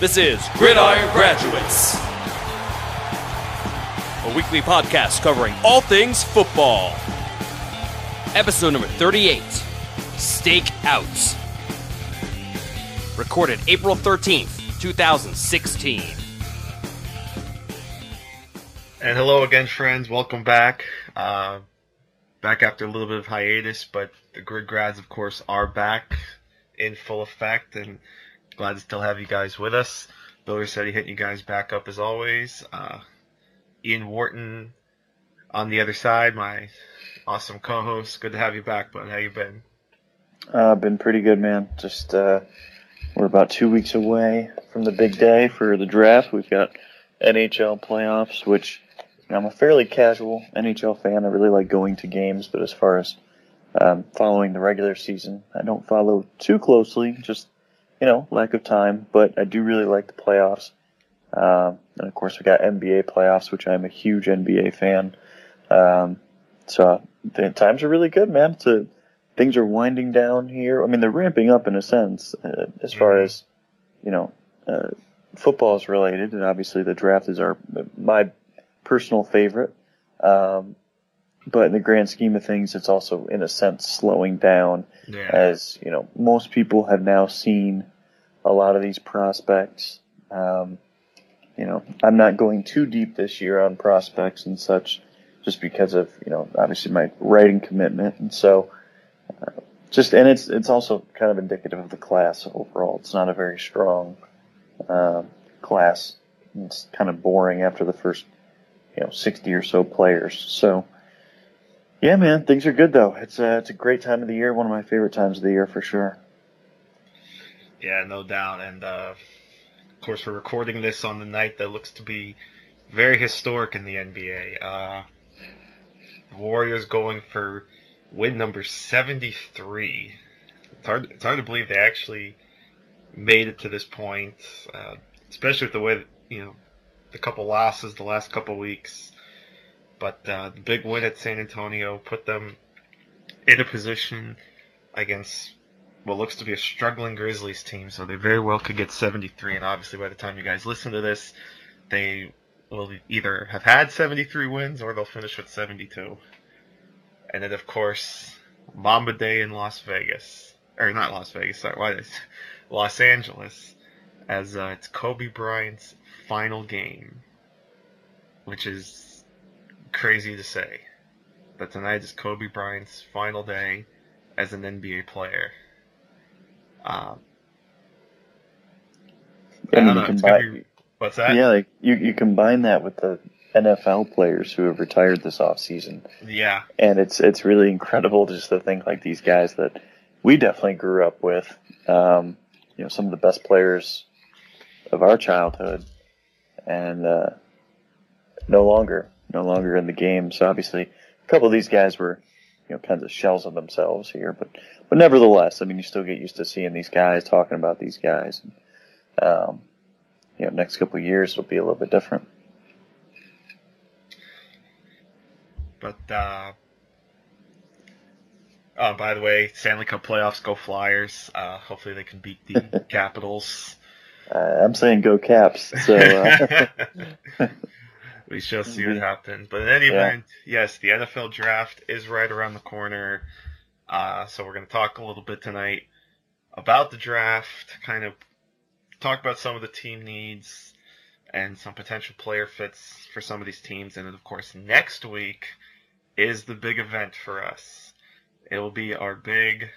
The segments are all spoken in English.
This is Gridiron Graduates, a weekly podcast covering all things football. Episode number 38 Stake Out. Recorded April 13th, 2016. And hello again, friends. Welcome back. Uh, back after a little bit of hiatus, but the Grid Grads, of course, are back in full effect, and glad to still have you guys with us. Bill said he hitting you guys back up as always. Uh, Ian Wharton on the other side, my awesome co-host. Good to have you back, bud. How you been? Uh, I've been pretty good, man. Just uh, we're about two weeks away from the big day for the draft. We've got NHL playoffs, which I'm a fairly casual NHL fan. I really like going to games, but as far as um, following the regular season, I don't follow too closely. Just you know, lack of time, but I do really like the playoffs. Um, and of course, we got NBA playoffs, which I'm a huge NBA fan. Um, so the times are really good, man. So things are winding down here. I mean, they're ramping up in a sense, uh, as far mm-hmm. as you know, uh, football is related, and obviously the draft is our my personal favorite. Um, but in the grand scheme of things, it's also in a sense slowing down, yeah. as you know most people have now seen a lot of these prospects. Um, you know, I'm not going too deep this year on prospects and such, just because of you know obviously my writing commitment, and so uh, just and it's it's also kind of indicative of the class overall. It's not a very strong uh, class. It's kind of boring after the first you know 60 or so players. So yeah, man, things are good though. It's a, it's a great time of the year. One of my favorite times of the year for sure. Yeah, no doubt. And uh, of course, we're recording this on the night that looks to be very historic in the NBA. Uh, Warriors going for win number 73. It's hard, it's hard to believe they actually made it to this point, uh, especially with the way that, you know, the couple losses the last couple weeks. But uh, the big win at San Antonio put them in a position against what looks to be a struggling Grizzlies team. So they very well could get 73. And obviously, by the time you guys listen to this, they will either have had 73 wins or they'll finish with 72. And then, of course, Mamba Day in Las Vegas. Or not Las Vegas, sorry, why is Los Angeles. As uh, it's Kobe Bryant's final game. Which is crazy to say, but tonight is Kobe Bryant's final day as an NBA player. Um, I mean, combine, be, what's that? Yeah, like you, you combine that with the NFL players who have retired this off season. Yeah, and it's it's really incredible just to think like these guys that we definitely grew up with. Um, you know, some of the best players of our childhood, and uh, no longer no longer in the game. So obviously, a couple of these guys were, you know, kinds of shells of themselves here. But but nevertheless, I mean, you still get used to seeing these guys talking about these guys. Um, you know, next couple of years will be a little bit different. But uh, oh, by the way, Stanley Cup playoffs, go Flyers. Uh, hopefully, they can beat the Capitals. Uh, I'm saying go Caps. So. We shall see what happens. But in any yeah. event, yes, the NFL draft is right around the corner. Uh, so we're going to talk a little bit tonight about the draft, kind of talk about some of the team needs and some potential player fits for some of these teams. And then, of course, next week is the big event for us. It will be our big,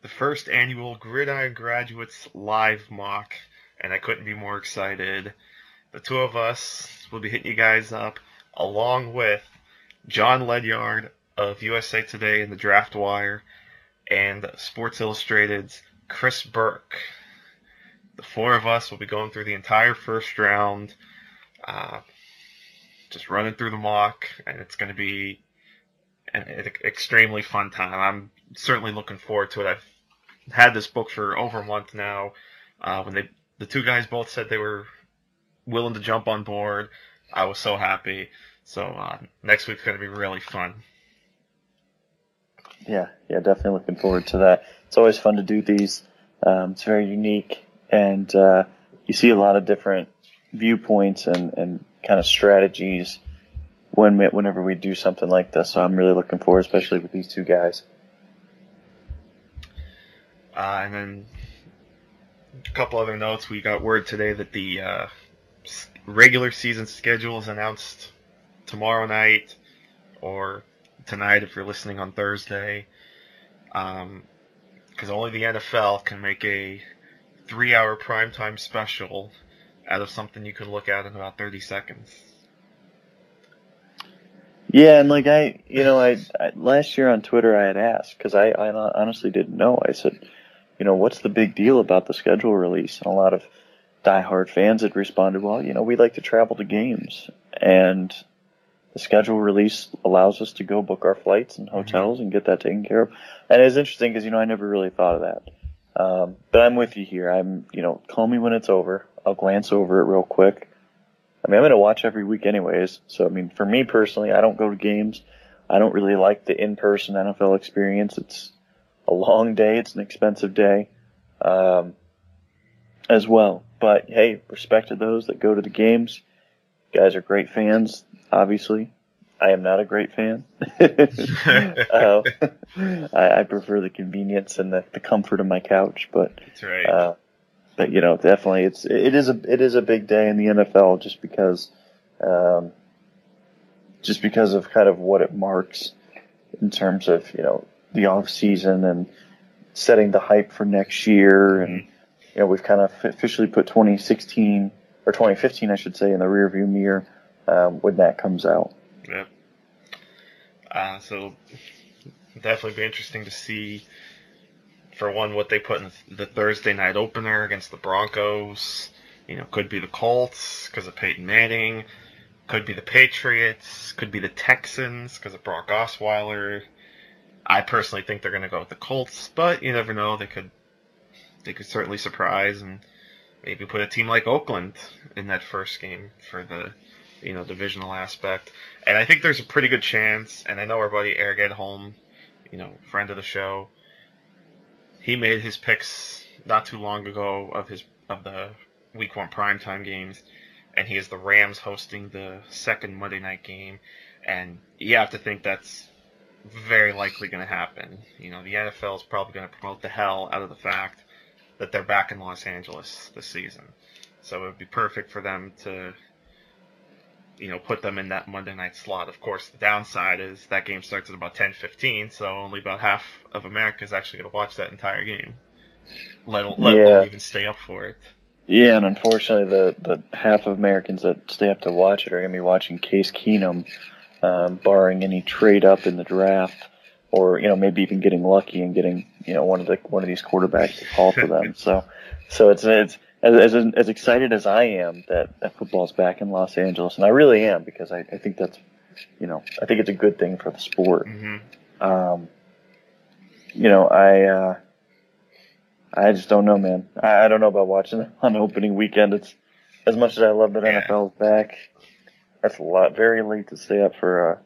the first annual Gridiron Graduates live mock, and I couldn't be more excited the two of us will be hitting you guys up along with Jon Ledyard of USA Today and the Draft Wire and Sports Illustrated's Chris Burke. The four of us will be going through the entire first round, uh, just running through the mock, and it's going to be an extremely fun time. I'm certainly looking forward to it. I've had this book for over a month now. Uh, when they, the two guys both said they were willing to jump on board. I was so happy. So uh, next week's going to be really fun. Yeah, yeah, definitely looking forward to that. It's always fun to do these. Um, it's very unique, and uh, you see a lot of different viewpoints and, and kind of strategies when we, whenever we do something like this. So I'm really looking forward, especially with these two guys. Uh, and then a couple other notes. We got word today that the uh, regular season schedule is announced tomorrow night or tonight if you're listening on Thursday. Because um, only the NFL can make a three hour primetime special out of something you can look at in about 30 seconds. Yeah, and like I, you know, I, I last year on Twitter I had asked because I, I honestly didn't know. I said, you know, what's the big deal about the schedule release? And a lot of diehard fans had responded, well, you know, we like to travel to games, and the schedule release allows us to go book our flights and mm-hmm. hotels and get that taken care of. And it's interesting because you know I never really thought of that. Um, but I'm with you here. I'm, you know, call me when it's over. I'll glance over it real quick. I mean, I'm going to watch every week anyways. So, I mean, for me personally, I don't go to games. I don't really like the in-person NFL experience. It's a long day. It's an expensive day, um, as well. But hey, respect to those that go to the games. You guys are great fans, obviously. I am not a great fan. uh, I, I, prefer the convenience and the, the, comfort of my couch, but that's right. Uh, but you know, definitely, it's it is a it is a big day in the NFL just because, um, just because of kind of what it marks in terms of you know the off season and setting the hype for next year, and mm-hmm. you know we've kind of officially put 2016 or 2015, I should say, in the rearview mirror um, when that comes out. Yeah. Uh, so definitely be interesting to see, for one, what they put in the Thursday night opener against the Broncos. You know, could be the Colts because of Peyton Manning. Could be the Patriots. Could be the Texans because of Brock Osweiler. I personally think they're going to go with the Colts, but you never know. They could, they could certainly surprise and maybe put a team like Oakland in that first game for the you know, divisional aspect. And I think there's a pretty good chance, and I know our buddy Eric Edholm, you know, friend of the show, he made his picks not too long ago of his of the week one primetime games, and he has the Rams hosting the second Monday night game, and you have to think that's very likely going to happen. You know, the NFL is probably going to promote the hell out of the fact that they're back in Los Angeles this season. So it would be perfect for them to you know, put them in that Monday night slot. Of course, the downside is that game starts at about 10:15, so only about half of America is actually going to watch that entire game. Let, let yeah. alone even stay up for it. Yeah, and unfortunately, the the half of Americans that stay up to watch it are going to be watching Case Keenum, um, barring any trade up in the draft, or you know maybe even getting lucky and getting you know one of the one of these quarterbacks to call for them. so, so it's it's as, as, as excited as I am that, that football's back in Los Angeles, and I really am because I, I think that's, you know, I think it's a good thing for the sport. Mm-hmm. Um, you know, I, uh, I just don't know, man. I, I don't know about watching on opening weekend. It's as much as I love that yeah. NFL's back. That's a lot. Very late to stay up for a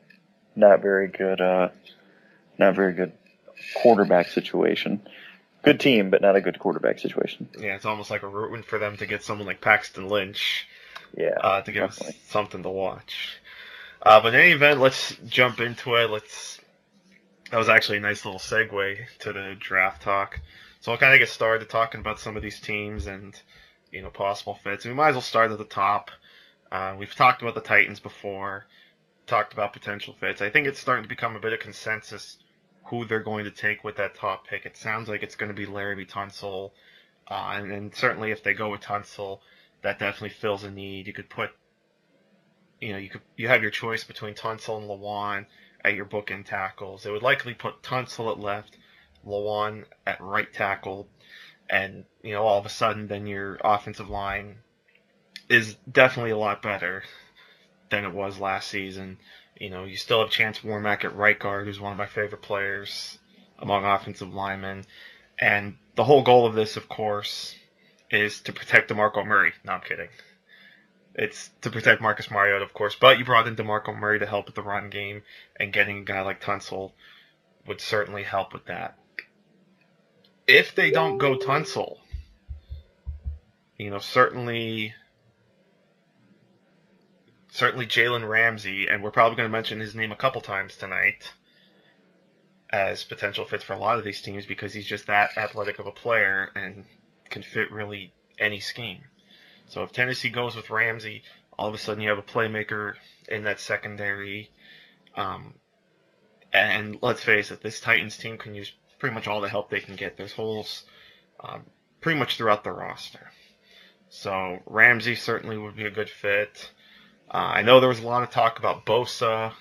not very good, uh, not very good quarterback situation good team, but not a good quarterback situation. Yeah, it's almost like a rooting for them to get someone like Paxton Lynch. Yeah, uh, to give definitely. us something to watch. Uh, but in any event, let's jump into it. Let's. That was actually a nice little segue to the draft talk. So I'll kind of get started talking about some of these teams and you know possible fits. we might as well start at the top. Uh, we've talked about the Titans before, talked about potential fits. I think it's starting to become a bit of consensus who they're going to take with that top pick. It sounds like it's going to be Laremy Tunsil, uh, and, and, certainly if they go with Tunsil, that definitely fills a need. You could put, you know, you could you have your choice between Tunsil and Lewan at your bookend tackles. They would likely put Tunsil at left, Lewan at right tackle, and you know all of a sudden then your offensive line is definitely a lot better than it was last season. You know, you still have Chance Warmack at right guard, who's one of my favorite players among offensive linemen. And the whole goal of this, of course, is to protect DeMarco Murray. No, I'm kidding. It's to protect Marcus Mariota, of course, but you brought in DeMarco Murray to help with the run game, and getting a guy like Tunsil would certainly help with that. If they don't go Tunsil, you know, certainly, certainly Jalen Ramsey, and we're probably going to mention his name a couple times tonight as potential fits for a lot of these teams because he's just that athletic of a player and can fit really any scheme. So if Tennessee goes with Ramsey, all of a sudden you have a playmaker in that secondary. Um, and let's face it, this Titans team can use pretty much all the help they can get. There's holes um, pretty much throughout the roster. So Ramsey certainly would be a good fit. Uh, I know there was a lot of talk about Bosa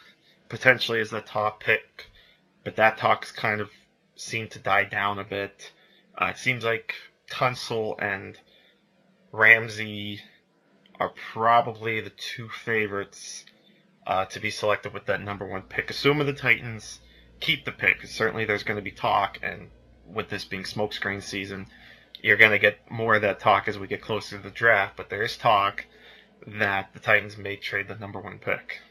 potentially as the top pick, but that talk's kind of seemed to die down a bit. Uh, it seems like Tunsil and Ramsey are probably the two favorites uh, to be selected with that number one pick. Assuming the Titans keep the pick, certainly there's going to be talk, and with this being smokescreen season, you're going to get more of that talk as we get closer to the draft. But there is talk that the Titans may trade the number one pick.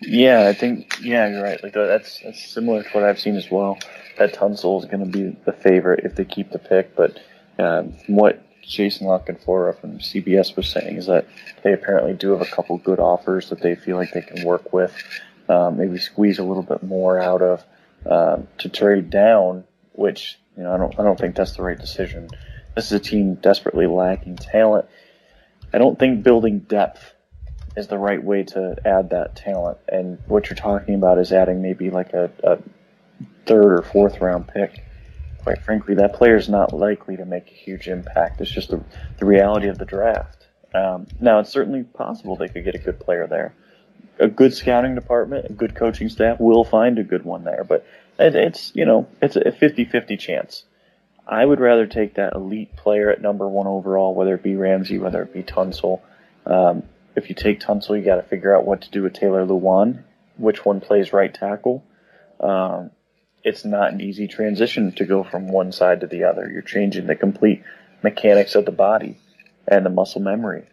Yeah, I think yeah, you're right. Like that's that's similar to what I've seen as well. That Tunsil is going to be the favorite if they keep the pick, but um, what Jason La Canfora from CBS was saying is that they apparently do have a couple good offers that they feel like they can work with, um, maybe squeeze a little bit more out of um, to trade down. Which you know I don't I don't think that's the right decision. This is a team desperately lacking talent. I don't think building depth is the right way to add that talent. And what you're talking about is adding maybe like a, a third or fourth round pick quite frankly, that player is not likely to make a huge impact. It's just the, the reality of the draft. Um, now, it's certainly possible they could get a good player there. A good scouting department, a good coaching staff will find a good one there, but it, it's, you know, it's a 50-50 chance. I would rather take that elite player at number one overall, whether it be Ramsey, whether it be Tunsil. Um, if you take Tunsil, you got to figure out what to do with Taylor Lewan, which one plays right tackle. Um, it's not an easy transition to go from one side to the other. You're changing the complete mechanics of the body and the muscle memory.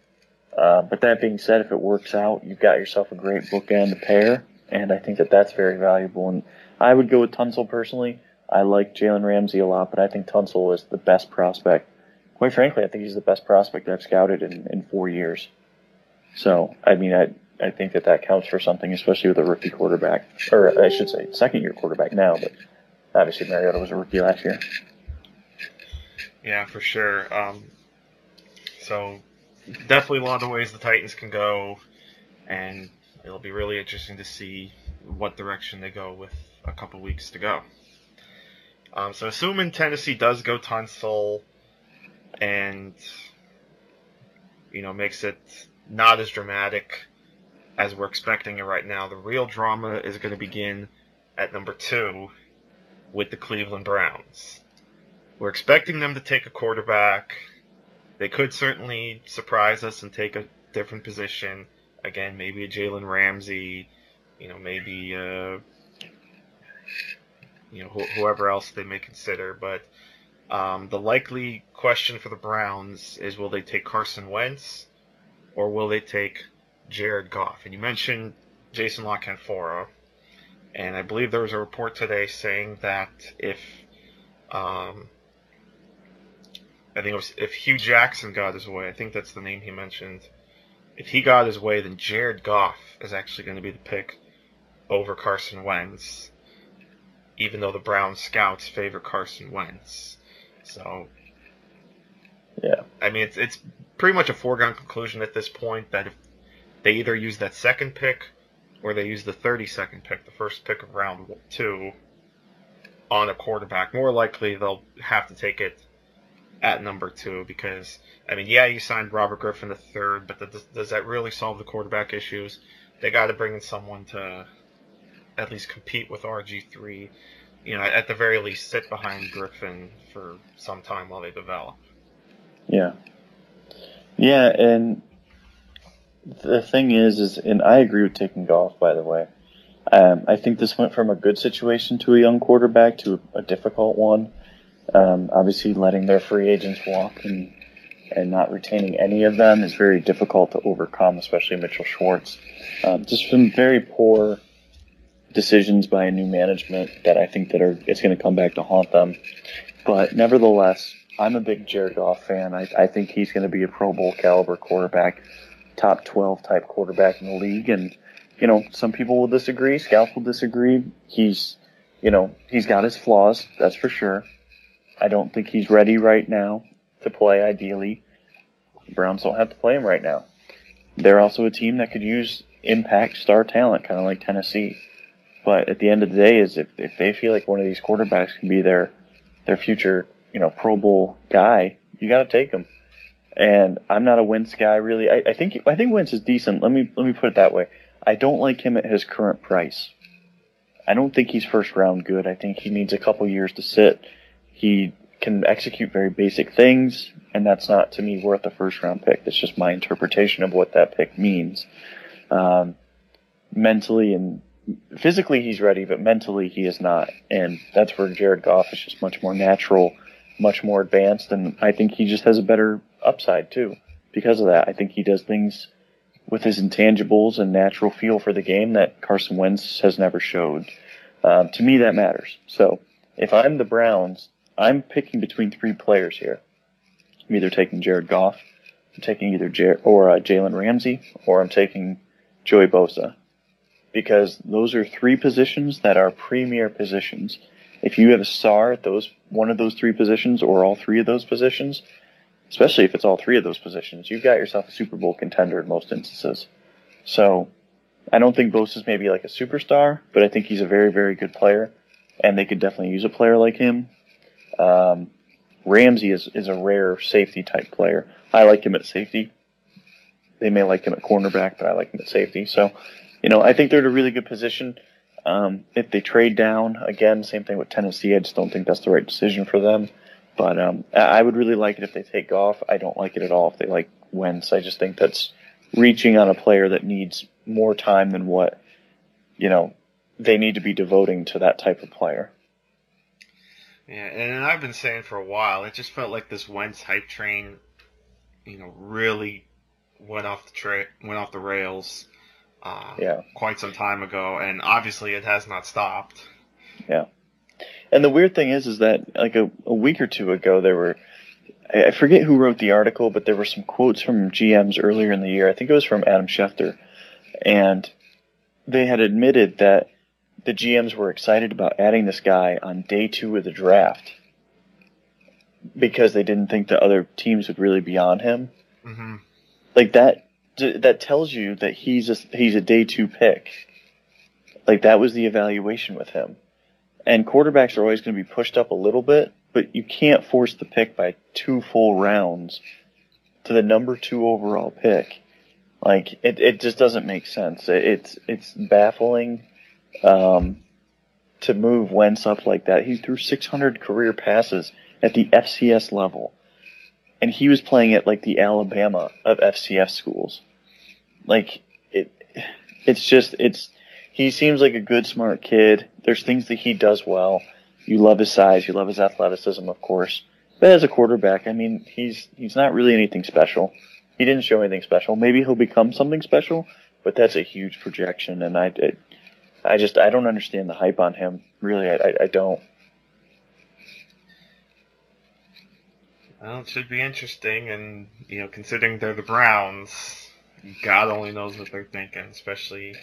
Uh, but that being said, if it works out, you've got yourself a great bookend pair, and I think that that's very valuable. And I would go with Tunsil personally. I like Jalen Ramsey a lot, but I think Tunsil is the best prospect. Quite frankly, I think he's the best prospect I've scouted in, in four years. So, I mean, I, I think that that counts for something, especially with a rookie quarterback, or I should say, second year quarterback now. But obviously, Mariota was a rookie last year. Yeah, for sure. Um, so definitely a lot of ways the Titans can go, and it'll be really interesting to see what direction they go with a couple weeks to go. Um, so assuming Tennessee does go Tunsil and you know makes it not as dramatic as we're expecting it right now. The real drama is going to begin at number two with the Cleveland Browns. We're expecting them to take a quarterback. They could certainly surprise us and take a different position. Again, maybe a Jalen Ramsey, you know, maybe uh, you know wh- whoever else they may consider. But um, the likely question for the Browns is: Will they take Carson Wentz, or will they take Jared Goff. And you mentioned Jason La Canfora, and I believe there was a report today saying that if um, I think it was if Hue Jackson got his way, I think that's the name he mentioned. If he got his way, then Jared Goff is actually going to be the pick over Carson Wentz, even though the Brown scouts favor Carson Wentz. So, yeah, I mean it's it's pretty much a foregone conclusion at this point that if they either use that second pick or they use the 32nd pick, the first pick of round two, on a quarterback. More likely, they'll have to take it at number two because, I mean, yeah, you signed Robert Griffin the third, but the, does that really solve the quarterback issues? They got to bring in someone to at least compete with RG3. You know, at the very least, sit behind Griffin for some time while they develop. Yeah. Yeah, and the thing is, is, and I agree with taking Goff. by the way. Um, I think this went from a good situation to a young quarterback to a, difficult one. Um, obviously, letting their free agents walk and and not retaining any of them is very difficult to overcome, especially Mitchell Schwartz. Um, just some very poor decisions by a new management that I think that are it's going to come back to haunt them. But nevertheless, I'm a big Jared Goff fan. I, I think he's going to be a Pro Bowl caliber quarterback, top 12 type quarterback in the league. And, you know, some people will disagree. Scouts will disagree. He's, you know, he's got his flaws, that's for sure. I don't think he's ready right now to play ideally. The Browns don't have to play him right now. They're also a team that could use impact star talent, kind of like Tennessee. But at the end of the day, is if, if they feel like one of these quarterbacks can be their their future, you know, Pro Bowl guy, you got to take him. And I'm not a Wentz guy, really. I, I think I think Wentz is decent. Let me let me put it that way. I don't like him at his current price. I don't think he's first round good. I think he needs a couple years to sit. He can execute very basic things, and that's not to me worth a first round pick. That's just my interpretation of what that pick means. Um, mentally and physically, he's ready, but mentally, he is not. And that's where Jared Goff is just much more natural, much more advanced, and I think he just has a better upside too because of that. I think he does things with his intangibles and natural feel for the game that Carson Wentz has never showed. Um, to me, that matters. So if I'm the Browns, I'm picking between three players here. I'm either taking Jared Goff, I'm taking either Jer- or uh, Jalen Ramsey, or I'm taking Joey Bosa, because those are three positions that are premier positions. If you have a star at those one of those three positions or all three of those positions, especially if it's all three of those positions, you've got yourself a Super Bowl contender in most instances. So I don't think Bosa's maybe like a superstar, but I think he's a very, very good player, and they could definitely use a player like him. Um, Ramsey is, is a rare safety type player. I like him at safety. They may like him at cornerback, but I like him at safety. So, you know, I think they're in a really good position. Um, if they trade down, again, same thing with Tennessee. I just don't think that's the right decision for them. But um, I would really like it if they take Goff. I don't like it at all if they like Wentz. I just think that's reaching on a player that needs more time than what you know they need to be devoting to that type of player. Yeah, and I've been saying for a while, it just felt like this Wentz hype train, you know, really went off the tra- went off the rails. Uh, yeah. Quite some time ago, and obviously it has not stopped. Yeah. And the weird thing is, is that like a, a week or two ago, there were I forget who wrote the article, but there were some quotes from GMs earlier in the year. I think it was from Adam Schefter, and they had admitted that the GMs were excited about adding this guy on day two of the draft because they didn't think the other teams would really be on him. Mm-hmm. Like that, that tells you that he's a he's a day two pick. Like that was the evaluation with him. And quarterbacks are always going to be pushed up a little bit, but you can't force the pick by two full rounds to the number two overall pick. Like it, it just doesn't make sense. It, it's it's baffling um, to move Wentz up like that. He threw 600 career passes at the FCS level, and he was playing at like the Alabama of FCS schools. Like it, it's just it's. He seems like a good, smart kid. There's things that he does well. You love his size, you love his athleticism, of course. But as a quarterback, I mean, he's he's not really anything special. He didn't show anything special. Maybe he'll become something special, but that's a huge projection, and I, it, I just I don't understand the hype on him. Really, I, I don't. Well, it should be interesting, and you know, considering they're the Browns, God only knows what they're thinking, especially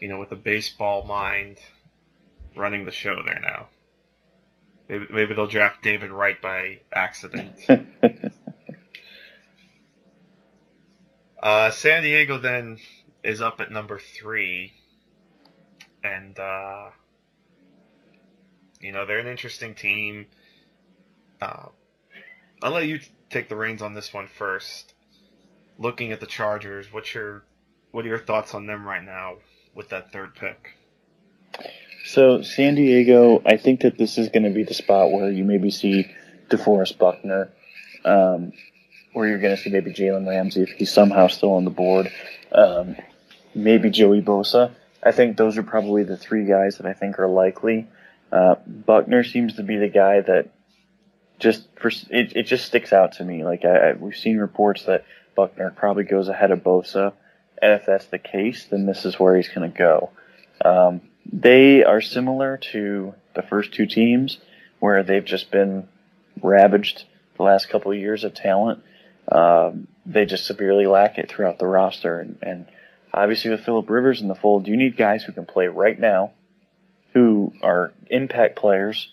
you know with a baseball mind running the show there now. Maybe, maybe they'll draft David Wright by accident. uh, San Diego then is up at number three and uh, you know they're an interesting team. Uh, I'll let you take the reins on this one first. Looking at the Chargers, what's your what are your thoughts on them right now with that third pick? So San Diego, I think that this is going to be the spot where you maybe see DeForest Buckner, um, where you're going to see maybe Jalen Ramsey if he's somehow still on the board, um, maybe Joey Bosa. I think those are probably the three guys that I think are likely. Uh, Buckner seems to be the guy that just it, it just sticks out to me. Like I, I, we've seen reports that Buckner probably goes ahead of Bosa, and if that's the case, then this is where he's going to go. Um, they are similar to the first two teams, where they've just been ravaged the last couple of years of talent. Um, they just severely lack it throughout the roster. And, and obviously, with Philip Rivers in the fold, you need guys who can play right now, who are impact players.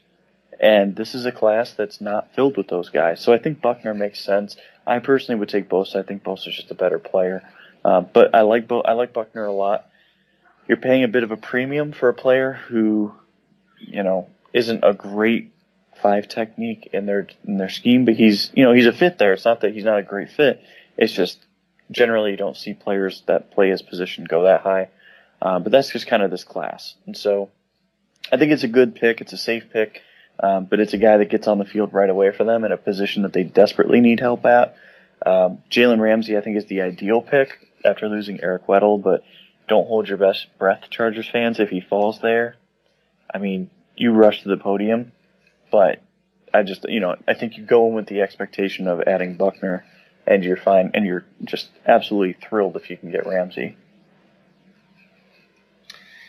And this is a class that's not filled with those guys. So I think Buckner makes sense. I personally would take Bosa. I think Bosa's just a better player. Uh, but I like Bo- I like Buckner a lot. You're paying a bit of a premium for a player who, you know, isn't a great five technique in their in their scheme, but he's you know he's a fit there. It's not that he's not a great fit. It's just generally you don't see players that play his position go that high. Uh, but that's just kind of this class, and so I think it's a good pick. It's a safe pick, um, but it's a guy that gets on the field right away for them in a position that they desperately need help at. Um, Jalen Ramsey, I think, is the ideal pick after losing Eric Weddle, but don't hold your best breath, Chargers fans. If he falls there, I mean, you rush to the podium but I just, you know, I think you go in with the expectation of adding Buckner, and you're fine, and you're just absolutely thrilled if you can get Ramsey.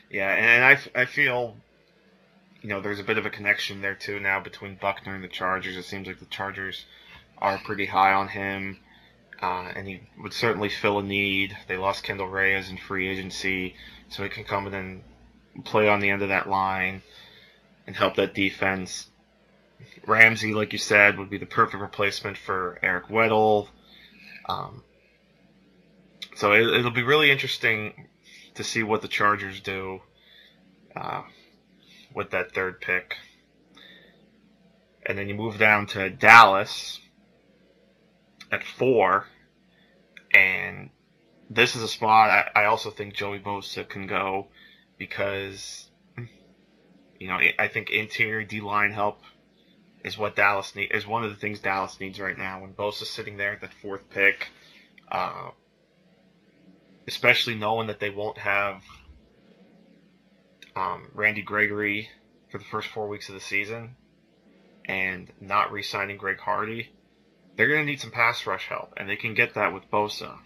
Yeah, and I, I feel, you know, there's a bit of a connection there too now between Buckner and the Chargers. It seems like the Chargers are pretty high on him, uh, and he would certainly fill a need. They lost Kendall Reyes in free agency, so he can come in and play on the end of that line and help that defense. Ramsey, like you said, would be the perfect replacement for Eric Weddle. Um, so it, will be really interesting to see what the Chargers do uh, with that third pick. And then you move down to Dallas at four. And this is a spot I, I also think Joey Bosa can go because, you know, I think interior D line help is what Dallas need is one of the things Dallas needs right now. When Bosa's sitting there at that fourth pick, uh, especially knowing that they won't have um, Randy Gregory for the first four weeks of the season, and not re-signing Greg Hardy, they're going to need some pass rush help, and they can get that with Bosa.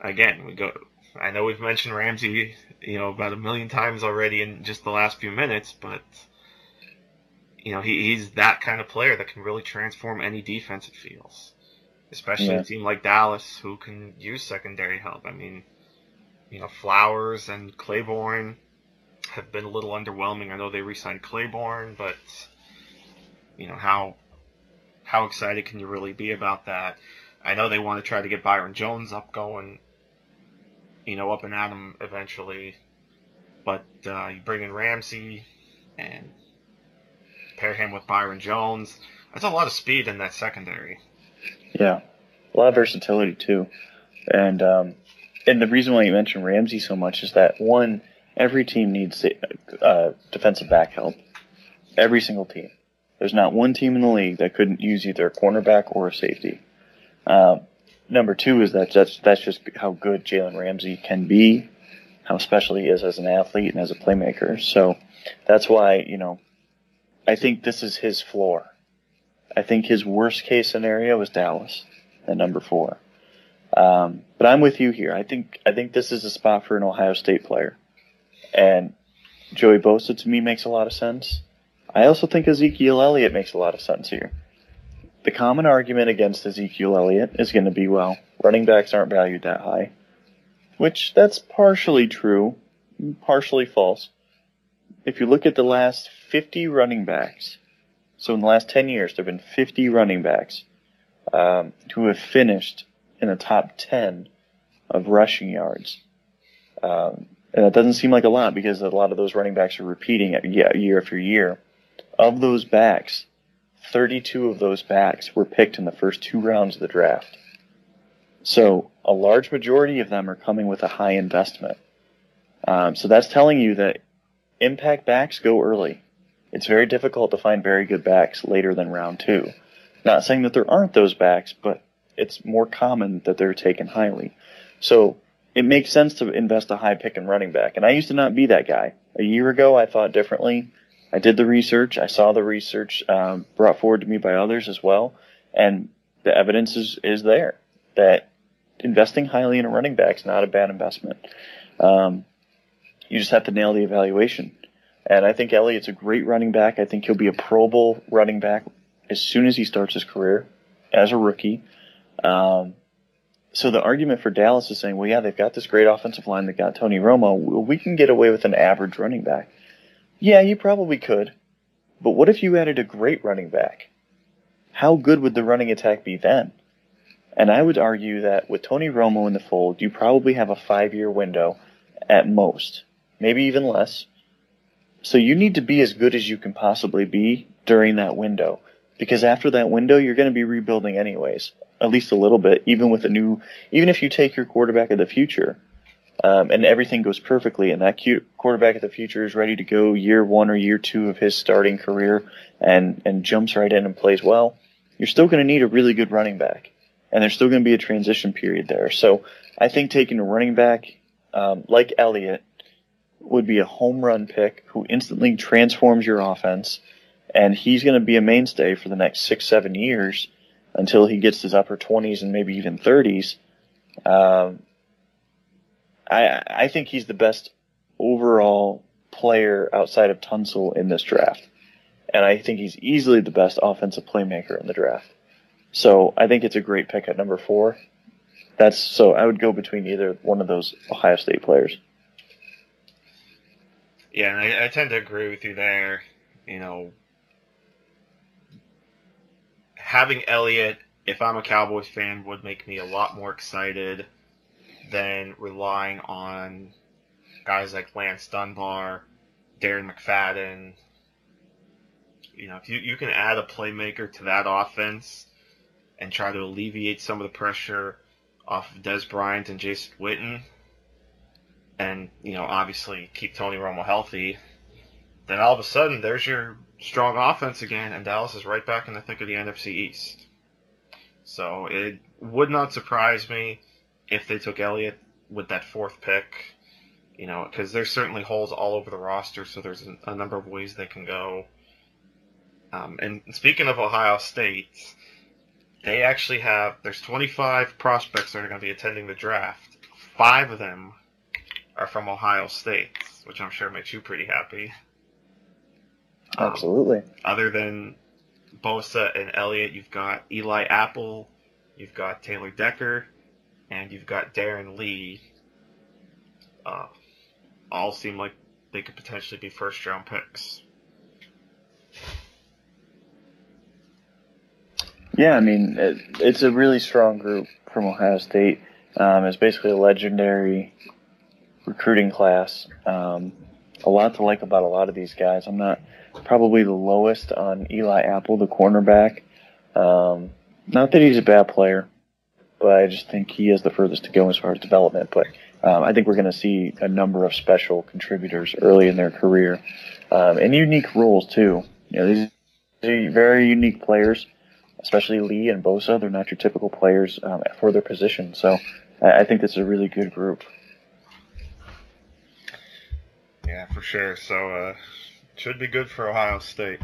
Again, we go. I know we've mentioned Ramsey, you know, about a million times already in just the last few minutes, but you know, he, he's that kind of player that can really transform any defense it feels. Especially yeah. a team like Dallas who can use secondary help. I mean, you know, Flowers and Claiborne have been a little underwhelming. I know they re-signed Claiborne, but you know, how how excited can you really be about that? I know they want to try to get Byron Jones up going, you know, up and at him eventually. But uh, you bring in Ramsey and pair him with Byron Jones. That's a lot of speed in that secondary. Yeah, a lot of versatility too, and um, and the reason why you mentioned Ramsey so much is that one, every team needs uh, defensive back help. Every single team. There's not one team in the league that couldn't use either a cornerback or a safety. Um, number two is that that's that's just how good Jalen Ramsey can be, how special he is as an athlete and as a playmaker. So that's why you know I think this is his floor. I think his worst case scenario is Dallas at number four. Um, but I'm with you here. I think I think this is a spot for an Ohio State player, and Joey Bosa to me makes a lot of sense. I also think Ezekiel Elliott makes a lot of sense here. The common argument against Ezekiel Elliott is going to be, well, running backs aren't valued that high, which that's partially true, partially false. If you look at the last 50 running backs. So in the last 10 years, there have been 50 running backs um, who have finished in the top 10 of rushing yards. Um, and that doesn't seem like a lot because a lot of those running backs are repeating year after year. Of those backs, 32 of those backs were picked in the first two rounds of the draft. So a large majority of them are coming with a high investment. Um, so that's telling you that impact backs go early it's very difficult to find very good backs later than round two. Not saying that there aren't those backs, but it's more common that they're taken highly. So it makes sense to invest a high pick in running back. And I used to not be that guy. A year ago, I thought differently. I did the research. I saw the research um, brought forward to me by others as well. And the evidence is, is there that investing highly in a running back is not a bad investment. Um, you just have to nail the evaluation. And I think Elliott's a great running back. I think he'll be a Pro Bowl running back as soon as he starts his career as a rookie. Um, so the argument for Dallas is saying, well, yeah, they've got this great offensive line. They've got Tony Romo. We can get away with an average running back. Yeah, you probably could. But what if you added a great running back? How good would the running attack be then? And I would argue that with Tony Romo in the fold, you probably have a five year window at most, maybe even less. So you need to be as good as you can possibly be during that window. Because after that window, you're going to be rebuilding anyways, at least a little bit, even with a new, even if you take your quarterback of the future, um, and everything goes perfectly, and that quarterback of the future is ready to go year one or year two of his starting career, and and jumps right in and plays well, you're still going to need a really good running back and there's still going to be a transition period there. So I think taking a running back um, like Elliott would be a home run pick who instantly transforms your offense, and he's going to be a mainstay for the next six, seven years until he gets his upper 20s and maybe even 30s. Um, I I think he's the best overall player outside of Tunsil in this draft, and I think he's easily the best offensive playmaker in the draft. So I think it's a great pick at number four. That's so I would go between either one of those Ohio State players. Yeah, I, I tend to agree with you there. You know, having Elliott, if I'm a Cowboys fan, would make me a lot more excited than relying on guys like Lance Dunbar, Darren McFadden. You know, if you, you can add a playmaker to that offense and try to alleviate some of the pressure off of Dez Bryant and Jason Witten, and you know obviously keep Tony Romo healthy, then all of a sudden there's your strong offense again, and Dallas is right back in the thick of the NFC East. So it would not surprise me if they took Elliott with that fourth pick, you know, because there's certainly holes all over the roster, so there's a, number of ways they can go. Um, and speaking of Ohio State, they actually have there's 25 prospects that are going to be attending the draft. Five of them are from Ohio State, which I'm sure makes you pretty happy. Um, Absolutely. Other than Bosa and Elliott, you've got Eli Apple, you've got Taylor Decker, and you've got Darron Lee. Uh, all seem like they could potentially be first round picks. Yeah, I mean, it, it's a really strong group from Ohio State. Um, it's basically a legendary recruiting class. Um, a lot to like about a lot of these guys. I'm not probably the lowest on Eli Apple, the cornerback. Um, not that he's a bad player, but I just think he is the furthest to go as far as development. But um, I think we're going to see a number of special contributors early in their career, um, and unique roles too. You know, these are very unique players especially Lee and Bosa. They're not your typical players um, for their position. So I think this is a really good group. Yeah, for sure. So uh, should be good for Ohio State.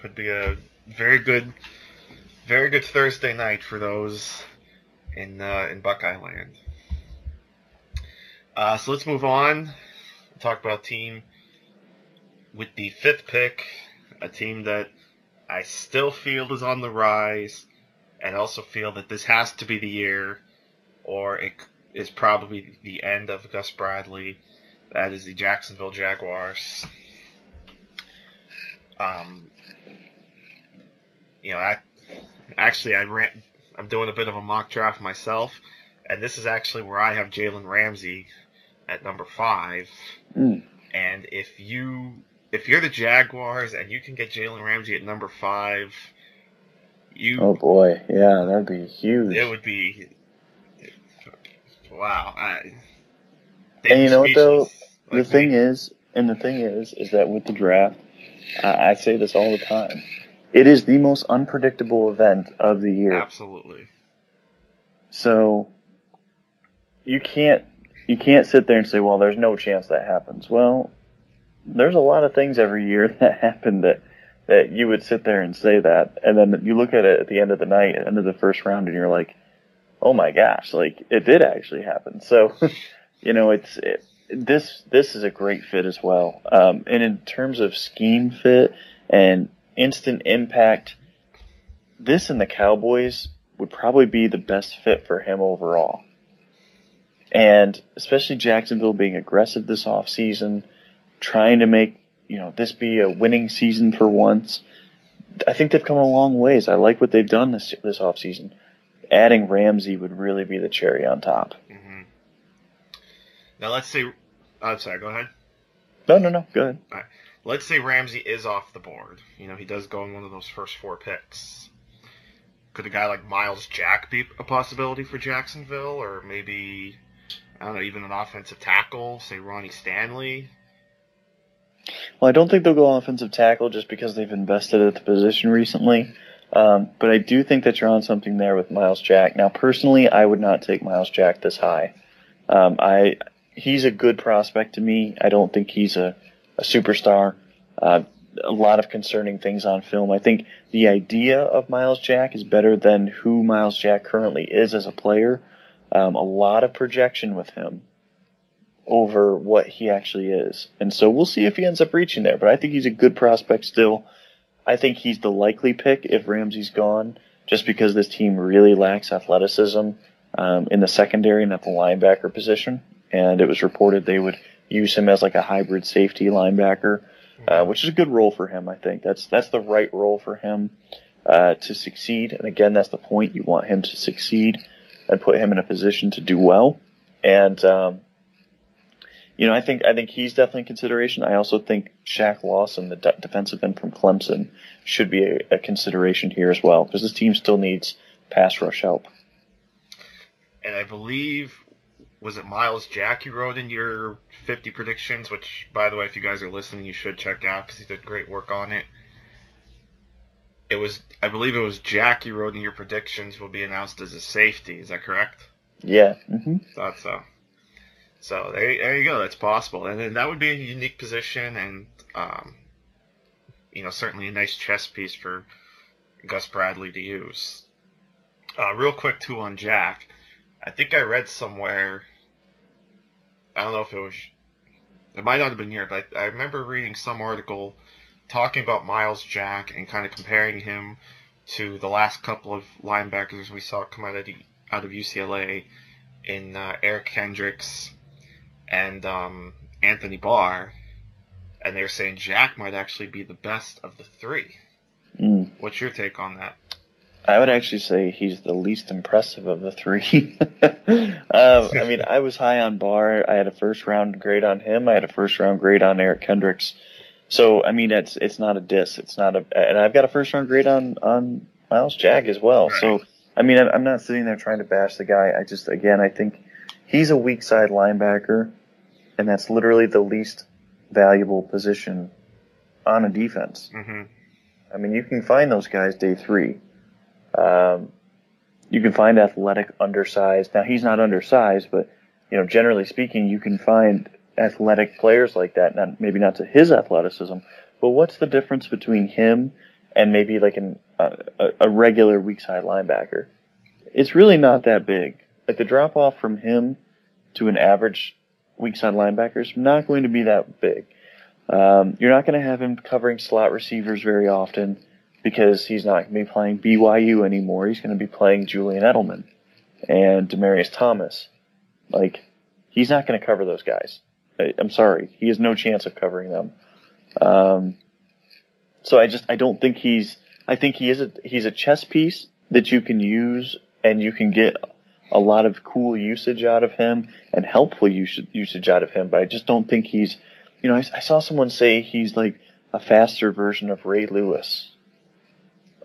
Could be a very good, very good Thursday night for those in uh, in Buckeye Land. Uh, so let's move on. talk about team with the fifth pick, a team that I still feel is on the rise, and also feel that this has to be the year, or it is probably the end of Gus Bradley. That is the Jacksonville Jaguars. Um, you know, I actually I ran. I'm doing a bit of a mock draft myself, and this is actually where I have Jalen Ramsey at number five. Mm. And if you if you're the Jaguars and you can get Jalen Ramsey at number five, you oh boy, yeah, that'd be huge. It would be wow. I, and you know what though, like the thing is, and the thing is, is that with the draft, I, I say this all the time. It is the most unpredictable event of the year. Absolutely. So you can't you can't sit there and say, well, there's no chance that happens. Well, there's a lot of things every year that happen that that you would sit there and say that, and then you look at it at the end of the night, at the end of the first round, and you're like, oh my gosh, like it did actually happen. So, you know, it's it, this this is a great fit as well. Um, and in terms of scheme fit and instant impact this and the Cowboys would probably be the best fit for him overall. And especially Jacksonville being aggressive this offseason, trying to make, you know, this be a winning season for once. I think they've come a long ways. I like what they've done this this offseason. Adding Ramsey would really be the cherry on top. Mm-hmm. Now let's say, I'm sorry. Go ahead. No, no, no. Go ahead. All right. Let's say Ramsey is off the board. You know, he does go in one of those first four picks. Could a guy like Myles Jack be a possibility for Jacksonville, or maybe I don't know, even an offensive tackle, say Ronnie Stanley? Well, I don't think they'll go offensive tackle just because they've invested at the position recently. Um, but I do think that you're on something there with Myles Jack. Now, personally, I would not take Myles Jack this high. Um, I he's a good prospect to me. I don't think he's a, a superstar. Uh, a lot of concerning things on film. I think the idea of Myles Jack is better than who Myles Jack currently is as a player. Um, a lot of projection with him over what he actually is. And so we'll see if he ends up reaching there. But I think he's a good prospect still. I think he's the likely pick if Ramsey's gone, just because this team really lacks athleticism um, in the secondary and at the linebacker position. And it was reported they would use him as like a hybrid safety linebacker, uh, which is a good role for him. I think that's that's the right role for him uh, to succeed. And again, that's the point. You want him to succeed and put him in a position to do well. And um, you know, I think I think he's definitely in consideration. I also think Shaq Lawson, the de- defensive end from Clemson, should be a, a consideration here as well because this team still needs pass rush help. And I believe was it Myles Jack you wrote in your 50 predictions, which by the way, if you guys are listening, you should check out because he did great work on it. It was, I believe it was Jack you wrote in your predictions will be announced as a safety. Is that correct? Yeah. Mm-hmm. Thought so. So there, there you go. That's possible, and then that would be a unique position, and um, you know, certainly a nice chess piece for Gus Bradley to use. Uh, real quick too on Jack, I think I read somewhere. I don't know if it was. It might not have been here, but I, I remember reading some article talking about Myles Jack and kind of comparing him to the last couple of linebackers we saw come out of the, out of UCLA in uh, Eric Kendricks and um, Anthony Barr, and they're saying Jack might actually be the best of the three. Mm. What's your take on that? I would actually say he's the least impressive of the three. um, I mean, I was high on Barr. I had a first round grade on him. I had a first round grade on Eric Kendricks. So I mean, it's it's not a diss. It's not a, and I've got a first round grade on on Myles Jack as well. Right. So I mean, I'm not sitting there trying to bash the guy. I just again, I think he's a weak side linebacker, and that's literally the least valuable position on a defense. Mm-hmm. I mean, you can find those guys day three. Um, you can find athletic, undersized. Now he's not undersized, but you know, generally speaking, you can find athletic players like that. Not maybe not to his athleticism, but what's the difference between him and maybe like an a regular weak side linebacker? It's really not that big. Like the drop off from him to an average weak side linebacker is not going to be that big. Um, you're not going to have him covering slot receivers very often because he's not going to be playing BYU anymore. He's going to be playing Julian Edelman and Demaryius Thomas. Like, he's not going to cover those guys. I, I'm sorry. He has no chance of covering them. Um, so I just, I don't think he's, I think he is a, he's a chess piece that you can use and you can get a lot of cool usage out of him and helpful usage out of him, but I just don't think he's, you know, I, I saw someone say he's like a faster version of Ray Lewis.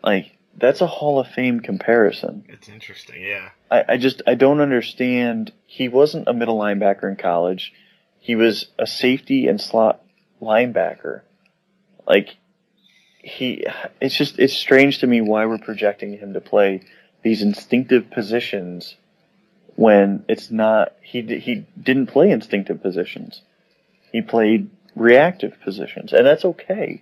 Like, that's a Hall of Fame comparison. It's interesting, yeah. I, I just I don't understand. He wasn't a middle linebacker in college. He was a safety and slot linebacker. Like he, it's just it's strange to me why we're projecting him to play these instinctive positions when it's not. He he didn't play instinctive positions. He played reactive positions, and that's okay.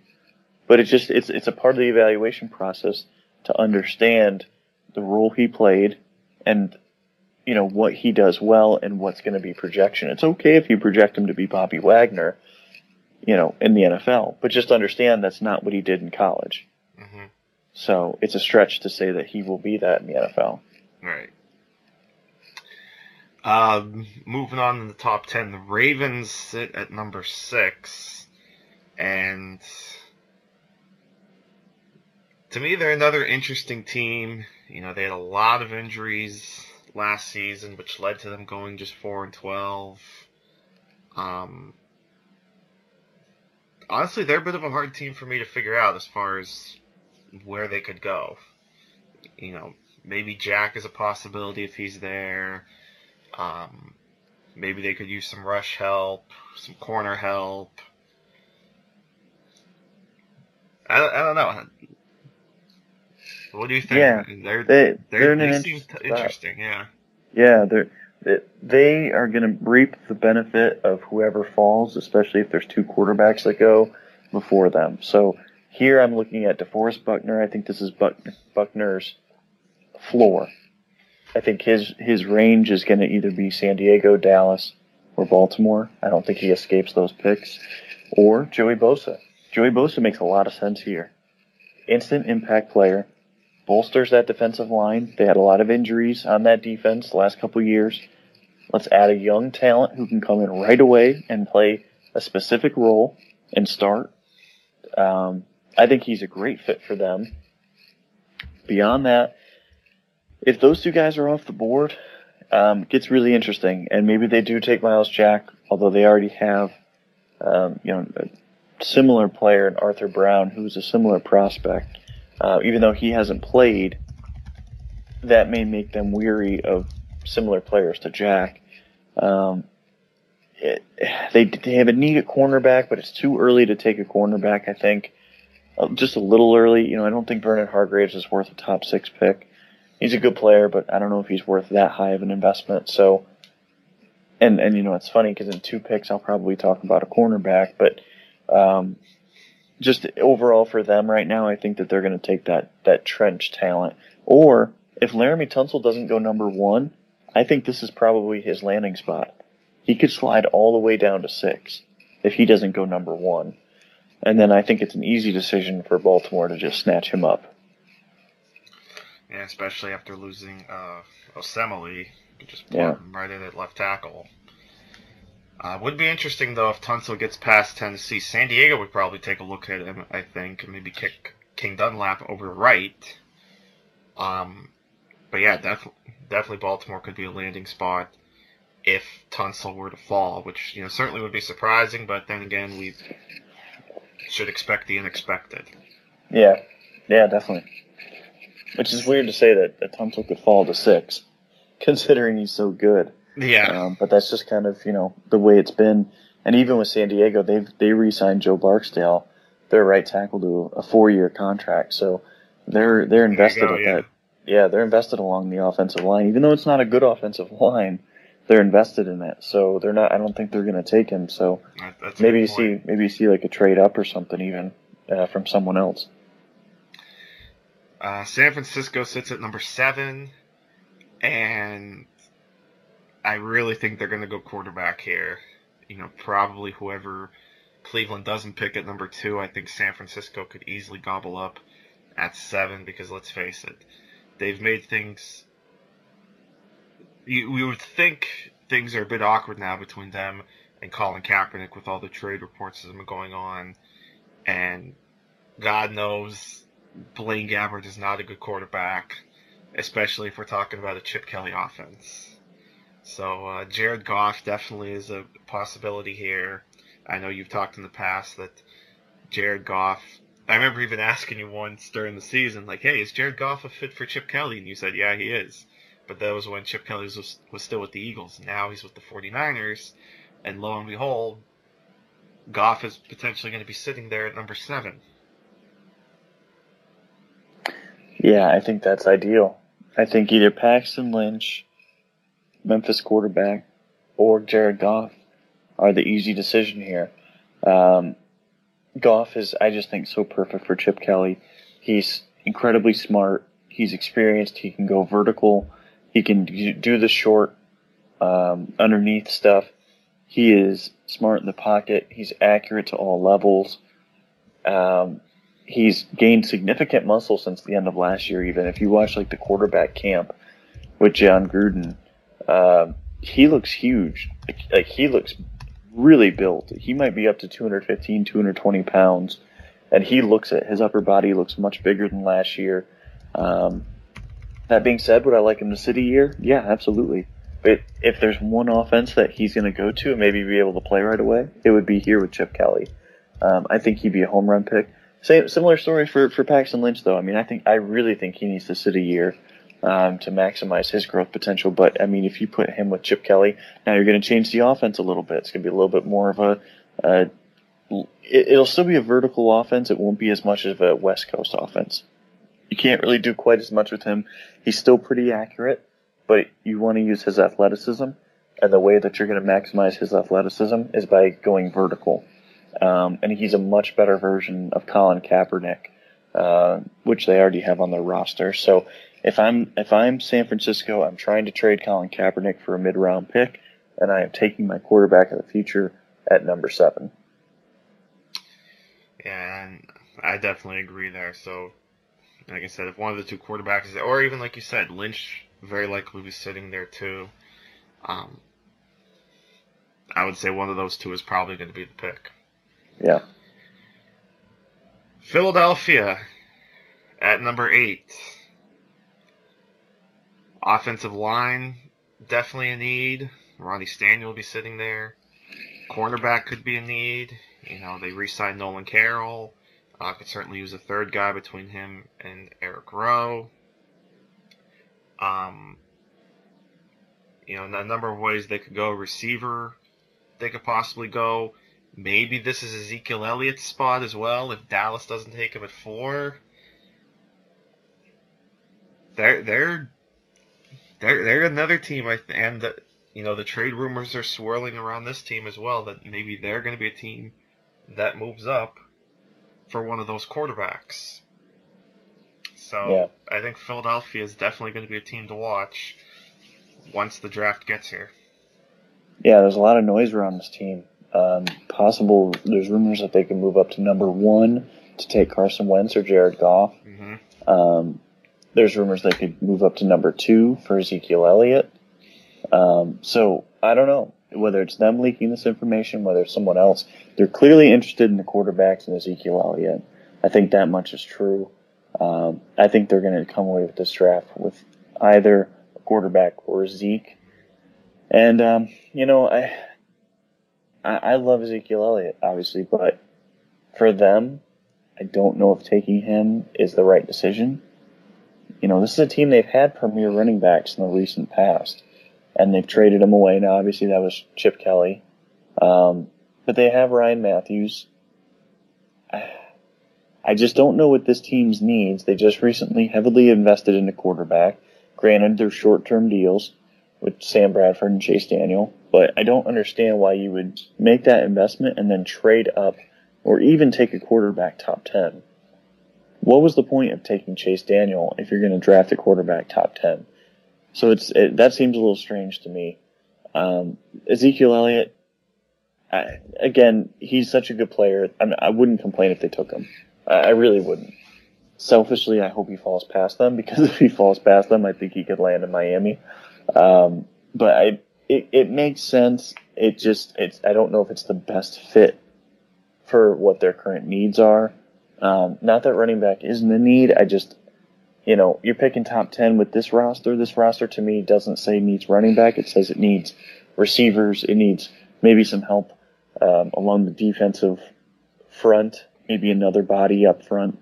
But it's just it's it's a part of the evaluation process to understand the role he played and you know what he does well and what's going to be projection. It's okay if you project him to be Bobby Wagner, you know, in the NFL, but just understand that's not what he did in college. Mm-hmm. So it's a stretch to say that he will be that in the NFL. Right. Um, moving on in the top 10, the Ravens sit at number 6. And to me, they're another interesting team. You know, they had a lot of injuries last season, which led to them going just 4 and 12. Um, honestly, they're a bit of a hard team for me to figure out as far as where they could go. You know, maybe Jack is a possibility if he's there. Um, maybe they could use some rush help, some corner help. I, I don't know. What do you think? Yeah, they're, they, they're, they seem t- interesting. Yeah. Yeah, they're they are going to reap the benefit of whoever falls, especially if there's two quarterbacks that go before them. So here I'm looking at DeForest Buckner. I think this is Buck, Buckner's floor. I think his his range is going to either be San Diego, Dallas, or Baltimore. I don't think he escapes those picks. Or Joey Bosa. Joey Bosa makes a lot of sense here. Instant impact player, bolsters that defensive line. They had a lot of injuries on that defense the last couple years. Let's add a young talent who can come in right away and play a specific role and start. Um, I think he's a great fit for them. Beyond that, if those two guys are off the board, um, gets really interesting. And maybe they do take Myles Jack, although they already have, um, you know, a similar player in Arthur Brown, who's a similar prospect. Uh, even though he hasn't played, that may make them weary of similar players to Jack. Um, it, they they have a need at cornerback, but it's too early to take a cornerback. I think uh, just a little early. You know, I don't think Vernon Hargreaves is worth a top six pick he's a good player, but I don't know if he's worth that high of an investment. So, and and you know it's funny because in two picks I'll probably talk about a cornerback, but um, just overall for them right now, I think that they're going to take that that trench talent. Or if Laremy Tunsil doesn't go number one, I think this is probably his landing spot. He could slide all the way down to six if he doesn't go number one. And then I think it's an easy decision for Baltimore to just snatch him up. Yeah, especially after losing uh, Osemele, you just put yeah. him right in at left tackle. Uh, would be interesting though if Tunsil gets past Tennessee. San Diego would probably take a look at him, I think, and maybe kick King Dunlap over right. Um, but yeah, def- definitely Baltimore could be a landing spot if Tunsil were to fall, which you know certainly would be surprising. But then again, we should expect the unexpected. Yeah, yeah, definitely. Which is weird to say that, that Tunsil could fall to six, considering he's so good. Yeah. Um, but that's just kind of you know the way it's been. And even with San Diego, they've they re-signed Joe Barksdale, their right tackle, to a four-year contract. So they're they're invested go, at yeah. that. Yeah, they're invested along the offensive line, even though it's not a good offensive line. They're invested in that, so they're not. I don't think they're going to take him. So that's maybe you point. see maybe you see like a trade up or something even uh, from someone else. Uh, San Francisco sits at number seven, and I really think they're going to go quarterback here. You know, probably whoever Cleveland doesn't pick at number two, I think San Francisco could easily gobble up at seven because let's face it, they've made things. You, we would think things are a bit awkward now between them and Colin Kaepernick with all the trade reports that been going on, and God knows Blaine Gabbert is not a good quarterback, especially if we're talking about a Chip Kelly offense. So uh, Jared Goff definitely is a possibility here. I know you've talked in the past that Jared Goff. I remember even asking you once during the season, like, "Hey, is Jared Goff a fit for Chip Kelly?" And you said, "Yeah, he is." But that was when Chip Kelly was, was still with the Eagles. Now he's with the 49ers, and lo and behold, Goff is potentially going to be sitting there at number seven. Yeah, I think that's ideal. I think either Paxton Lynch, Memphis quarterback, or Jared Goff are the easy decision here. Um, Goff is, I just think, so perfect for Chip Kelly. He's incredibly smart. He's experienced. He can go vertical. He can do the short, um, underneath stuff. He is smart in the pocket. He's accurate to all levels. Um, he's gained significant muscle since the end of last year. Even if you watch like the quarterback camp with Jon Gruden, uh, he looks huge. Like, like, he looks really built. He might be up to 215, 220 pounds, and he looks at his upper body looks much bigger than last year. Um, that being said, would I like him to sit a year? Yeah, absolutely. But if there's one offense that he's going to go to and maybe be able to play right away, it would be here with Chip Kelly. Um, I think he'd be a home run pick. Same similar story for for Paxton Lynch though. I mean, I think I really think he needs to sit a year um, to maximize his growth potential. But I mean, if you put him with Chip Kelly, now you're going to change the offense a little bit. It's going to be a little bit more of a. Uh, it, it'll still be a vertical offense. It won't be as much of a West Coast offense. You can't really do quite as much with him. He's still pretty accurate, but you want to use his athleticism. And the way that you're going to maximize his athleticism is by going vertical. Um, and he's a much better version of Colin Kaepernick, uh, which they already have on their roster. So if I'm if I'm San Francisco, I'm trying to trade Colin Kaepernick for a mid round pick, and I am taking my quarterback of the future at number seven. Yeah, and I definitely agree there. So, like I said, if one of the two quarterbacks, or even like you said, Lynch very likely be sitting there too. Um, I would say one of those two is probably going to be the pick. Yeah. Philadelphia at number eight. Offensive line, definitely a need. Ronnie Stanley will be sitting there. Cornerback could be a need. You know, they re-signed Nolan Carroll. Uh, could certainly use a third guy between him and Eric Rowe. Um, you know, a number of ways they could go. Receiver, they could possibly go. Maybe this is Ezekiel Elliott's spot as well if Dallas doesn't take him at four. They're they're they're they're another team, I th- and the, you know the trade rumors are swirling around this team as well. That maybe they're going to be a team that moves up for one of those quarterbacks. So yeah. I think Philadelphia is definitely going to be a team to watch once the draft gets here. Yeah, there's a lot of noise around this team. Um, possible, there's rumors that they can move up to number one to take Carson Wentz or Jared Goff. Mm-hmm. Um, there's rumors they could move up to number two for Ezekiel Elliott. Um, so I don't know whether it's them leaking this information, whether it's someone else. They're clearly interested in the quarterbacks and Ezekiel Elliott. I think that much is true. Um, I think they're going to come away with this draft with either a quarterback or Zeke. And um, you know, I I, I love Ezekiel Elliott, obviously, but for them, I don't know if taking him is the right decision. You know, this is a team they've had premier running backs in the recent past, and they've traded him away. Now, obviously, that was Chip Kelly, um, but they have Ryan Mathews. I, I just don't know what this team's needs. They just recently heavily invested in a quarterback. Granted, they're short-term deals with Sam Bradford and Chase Daniel, but I don't understand why you would make that investment and then trade up or even take a quarterback top 10. What was the point of taking Chase Daniel if you're going to draft a quarterback top 10? So it's it, that seems a little strange to me. Um, Ezekiel Elliott, I, again, he's such a good player. I, mean, I wouldn't complain if they took him. I, I really wouldn't. Selfishly, I hope he falls past them because if he falls past them, I think he could land in Miami. Um, but I, it, it makes sense. It just it's I don't know if it's the best fit for what their current needs are. Um, not that running back isn't a need. I just you know you're picking top ten with this roster. This roster to me doesn't say needs running back. It says it needs receivers. It needs maybe some help um, along the defensive front. Maybe another body up front.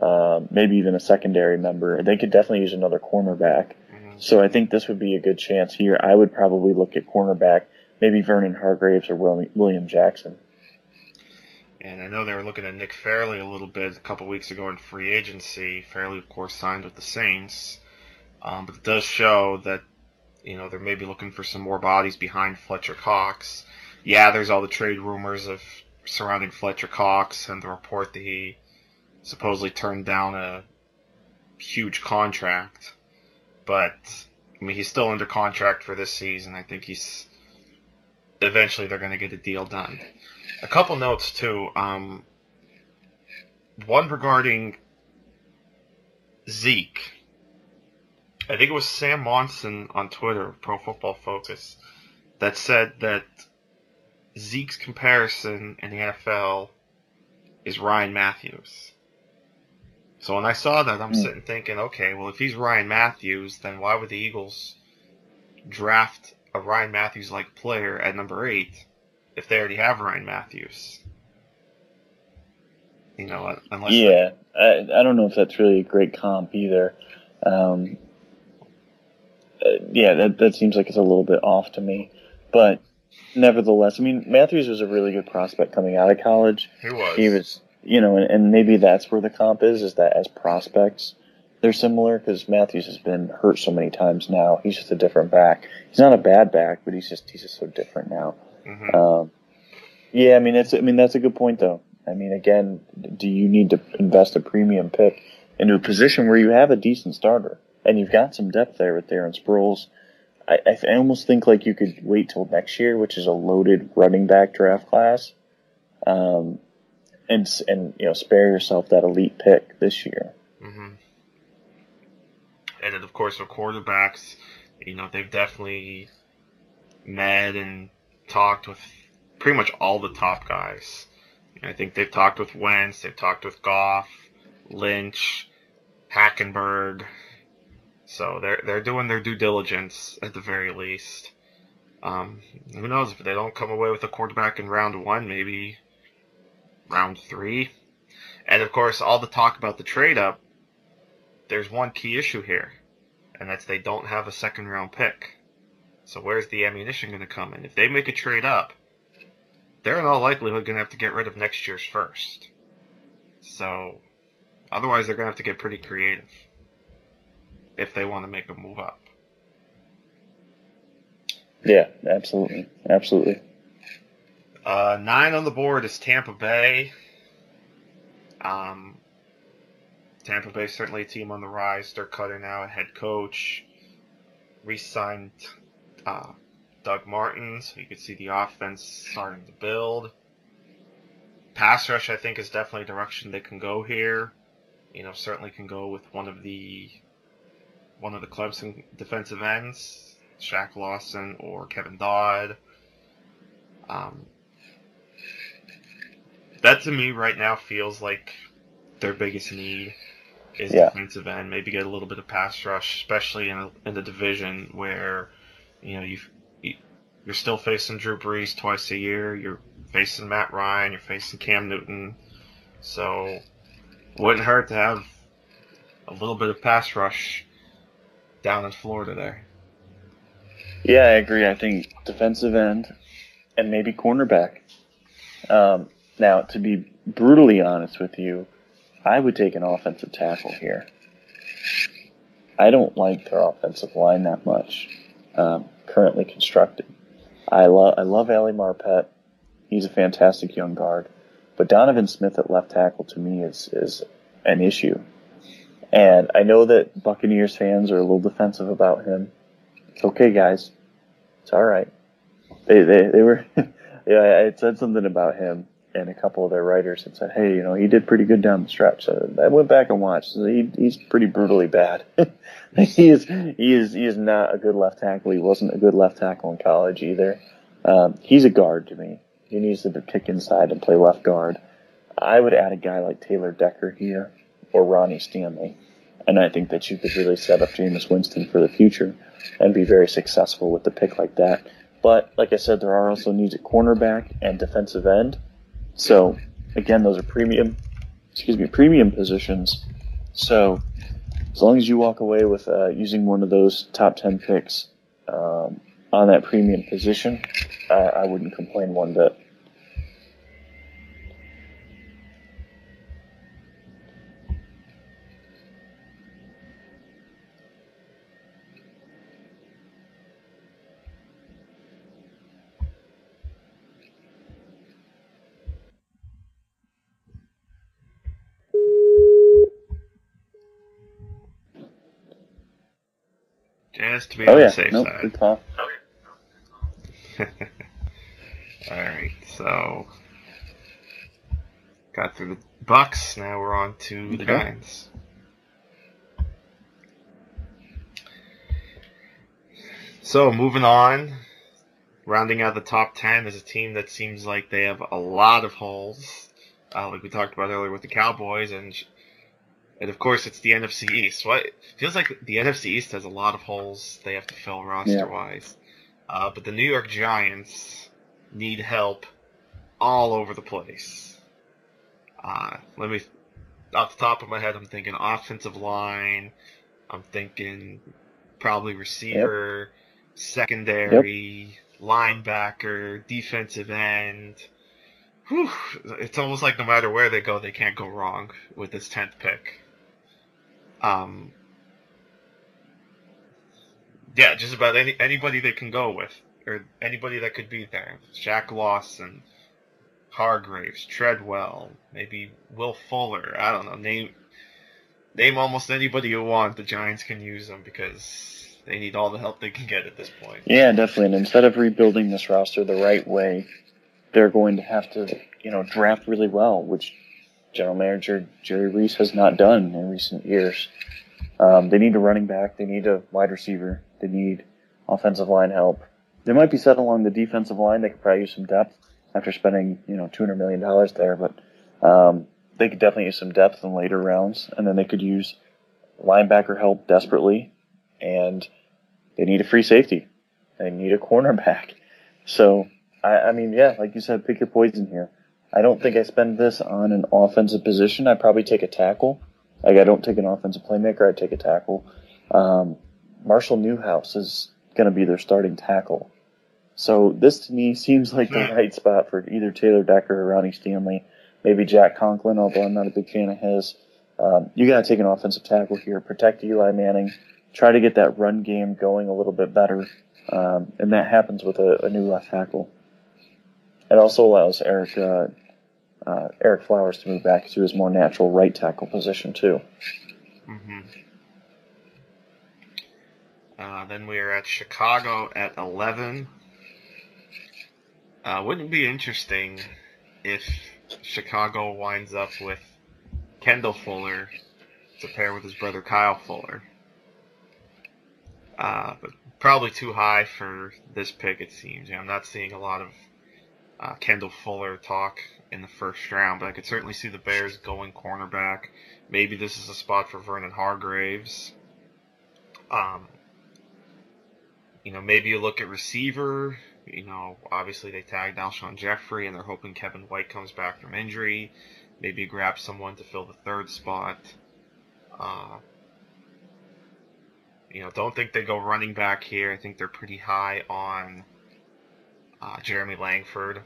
Uh, maybe even a secondary member. They could definitely use another cornerback. So I think this would be a good chance here. I would probably look at cornerback, maybe Vernon Hargreaves or William Jackson. And I know they were looking at Nick Fairley a little bit a couple weeks ago in free agency. Fairley, of course, signed with the Saints, um, but it does show that you know they're maybe looking for some more bodies behind Fletcher Cox. Yeah, there's all the trade rumors of surrounding Fletcher Cox and the report that he supposedly turned down a huge contract. But I mean, he's still under contract for this season. I think he's eventually they're going to get a deal done. A couple notes too. Um, one regarding Zeke. I think it was Sam Monson on Twitter, Pro Football Focus, that said that Zeke's comparison in the NFL is Ryan Mathews. So when I saw that, I'm mm. sitting thinking, okay, well, if he's Ryan Mathews, then why would the Eagles draft a Ryan Mathews like player at number eight if they already have Ryan Mathews? You know, unless yeah, I, I don't know if that's really a great comp either. Um, uh, yeah, that that seems like it's a little bit off to me, but nevertheless, I mean, Mathews was a really good prospect coming out of college. He was. He was, you know, and, and maybe that's where the comp is, is that as prospects, they're similar because Mathews has been hurt so many times now. He's just a different back. He's not a bad back, but he's just he's just so different now. Mm-hmm. Um, yeah, I mean, it's I mean that's a good point though. I mean, again, do you need to invest a premium pick into a position where you have a decent starter and you've got some depth there with Darren Sproles? I, I almost think like you could wait till next year, which is a loaded running back draft class, um, and and you know spare yourself that elite pick this year. Mm-hmm. And then of course, for quarterbacks, you know they've definitely met and talked with pretty much all the top guys. I think they've talked with Wentz, they've talked with Goff, Lynch, Hackenberg, so they're they're doing their due diligence at the very least. Um, who knows if they don't come away with a quarterback in round one, maybe round three. And of course, all the talk about the trade up. There's one key issue here, and that's they don't have a second round pick. So where's the ammunition going to come in? If they make a trade up, they're in all likelihood going to have to get rid of next year's first. So otherwise, they're going to have to get pretty creative if they want to make a move up. Yeah, absolutely, absolutely. Uh, nine on the board is Tampa Bay. Um, Tampa Bay certainly a team on the rise. They're cutting out a head coach. Re-signed uh, Doug Martin, so you could see the offense starting to build. Pass rush, I think, is definitely a direction they can go here. You know, certainly can go with one of the one of the Clemson defensive ends, Shaq Lawson or Kevin Dodd. Um, that to me right now feels like their biggest need is yeah. defensive end. Maybe get a little bit of pass rush, especially in a, in the division where you know you you're still facing Drew Brees twice a year. You're facing Matt Ryan. You're facing Cam Newton. So wouldn't hurt to have a little bit of pass rush down in Florida there. Yeah, I agree. I think defensive end and maybe cornerback. Um, now, to be brutally honest with you, I would take an offensive tackle here. I don't like their offensive line that much, um, currently constructed. I love I love Ali Marpet. He's a fantastic young guard, but Donovan Smith at left tackle to me is is an issue. And I know that Buccaneers fans are a little defensive about him. It's okay, guys. It's all right. They they, they were yeah. I said something about him, and a couple of their writers had said, "Hey, you know, he did pretty good down the stretch." So I went back and watched. So he, he's pretty brutally bad. he is he is he is not a good left tackle. He wasn't a good left tackle in college either. Um, he's a guard to me. He needs to kick inside and play left guard. I would add a guy like Taylor Decker here or Ronnie Stanley. And I think that you could really set up Jameis Winston for the future and be very successful with the pick like that. But like I said, there are also needs at cornerback and defensive end. So again, those are premium, excuse me, premium positions. So as long as you walk away with uh, using one of those top ten picks um, on that premium position, I, I wouldn't complain one bit. Just to be oh, on yeah. the safe nope, side. Good call. Alright, so got through the Bucks. Now we're on to the Giants. So moving on, rounding out the top ten is a team that seems like they have a lot of holes, uh, like we talked about earlier with the Cowboys, and and of course it's the NFC East. What feels like the NFC East has a lot of holes they have to fill roster wise, yeah. uh, but the New York Giants need help all over the place. Uh, let me, off the top of my head, I'm thinking offensive line. I'm thinking probably receiver. Yep secondary, yep. linebacker, defensive end. Whew, it's almost like no matter where they go, they can't go wrong with this tenth pick. Um, yeah, just about any anybody they can go with, or anybody that could be there. Shaq Lawson, Hargreaves, Treadwell, maybe Will Fuller. I don't know. Name name almost anybody you want. The Giants can use them because they need all the help they can get at this point. Yeah, definitely. And instead of rebuilding this roster the right way, they're going to have to, you know, draft really well, which general manager Jerry Reese has not done in recent years. Um, they need a running back. They need a wide receiver. They need offensive line help. They might be set along the defensive line. They could probably use some depth after spending, you know, $200 million there, but um, they could definitely use some depth in later rounds. And then they could use linebacker help desperately and they need a free safety. They need a cornerback. So, I, I mean, yeah, like you said, pick your poison here. I don't think I spend this on an offensive position. I'd probably take a tackle. Like, I don't take an offensive playmaker, I'd take a tackle. Um, Marshall Newhouse is going to be their starting tackle. So this to me seems like the right spot for either Taylor Decker or Ronnie Stanley. Maybe Jack Conklin, although I'm not a big fan of his. Um, you got to take an offensive tackle here. Protect Eli Manning try to get that run game going a little bit better. Um, and that happens with a, a, new left tackle. It also allows Ereck uh, uh, Ereck Flowers to move back to his more natural right tackle position too. Mm-hmm. Uh, then we are at Chicago at eleven. Uh, wouldn't it be interesting if Chicago winds up with Kendall Fuller to pair with his brother Kyle Fuller? Uh, but probably too high for this pick, it seems. I'm not seeing a lot of uh, Kendall Fuller talk in the first round, but I could certainly see the Bears going cornerback. Maybe this is a spot for Vernon Hargreaves. Um, you know, maybe you look at receiver. You know, obviously they tagged Alshon Jeffery, and they're hoping Kevin White comes back from injury. Maybe grab someone to fill the third spot. Uh, you know, don't think they go running back here. I think they're pretty high on uh, Jeremy Langford.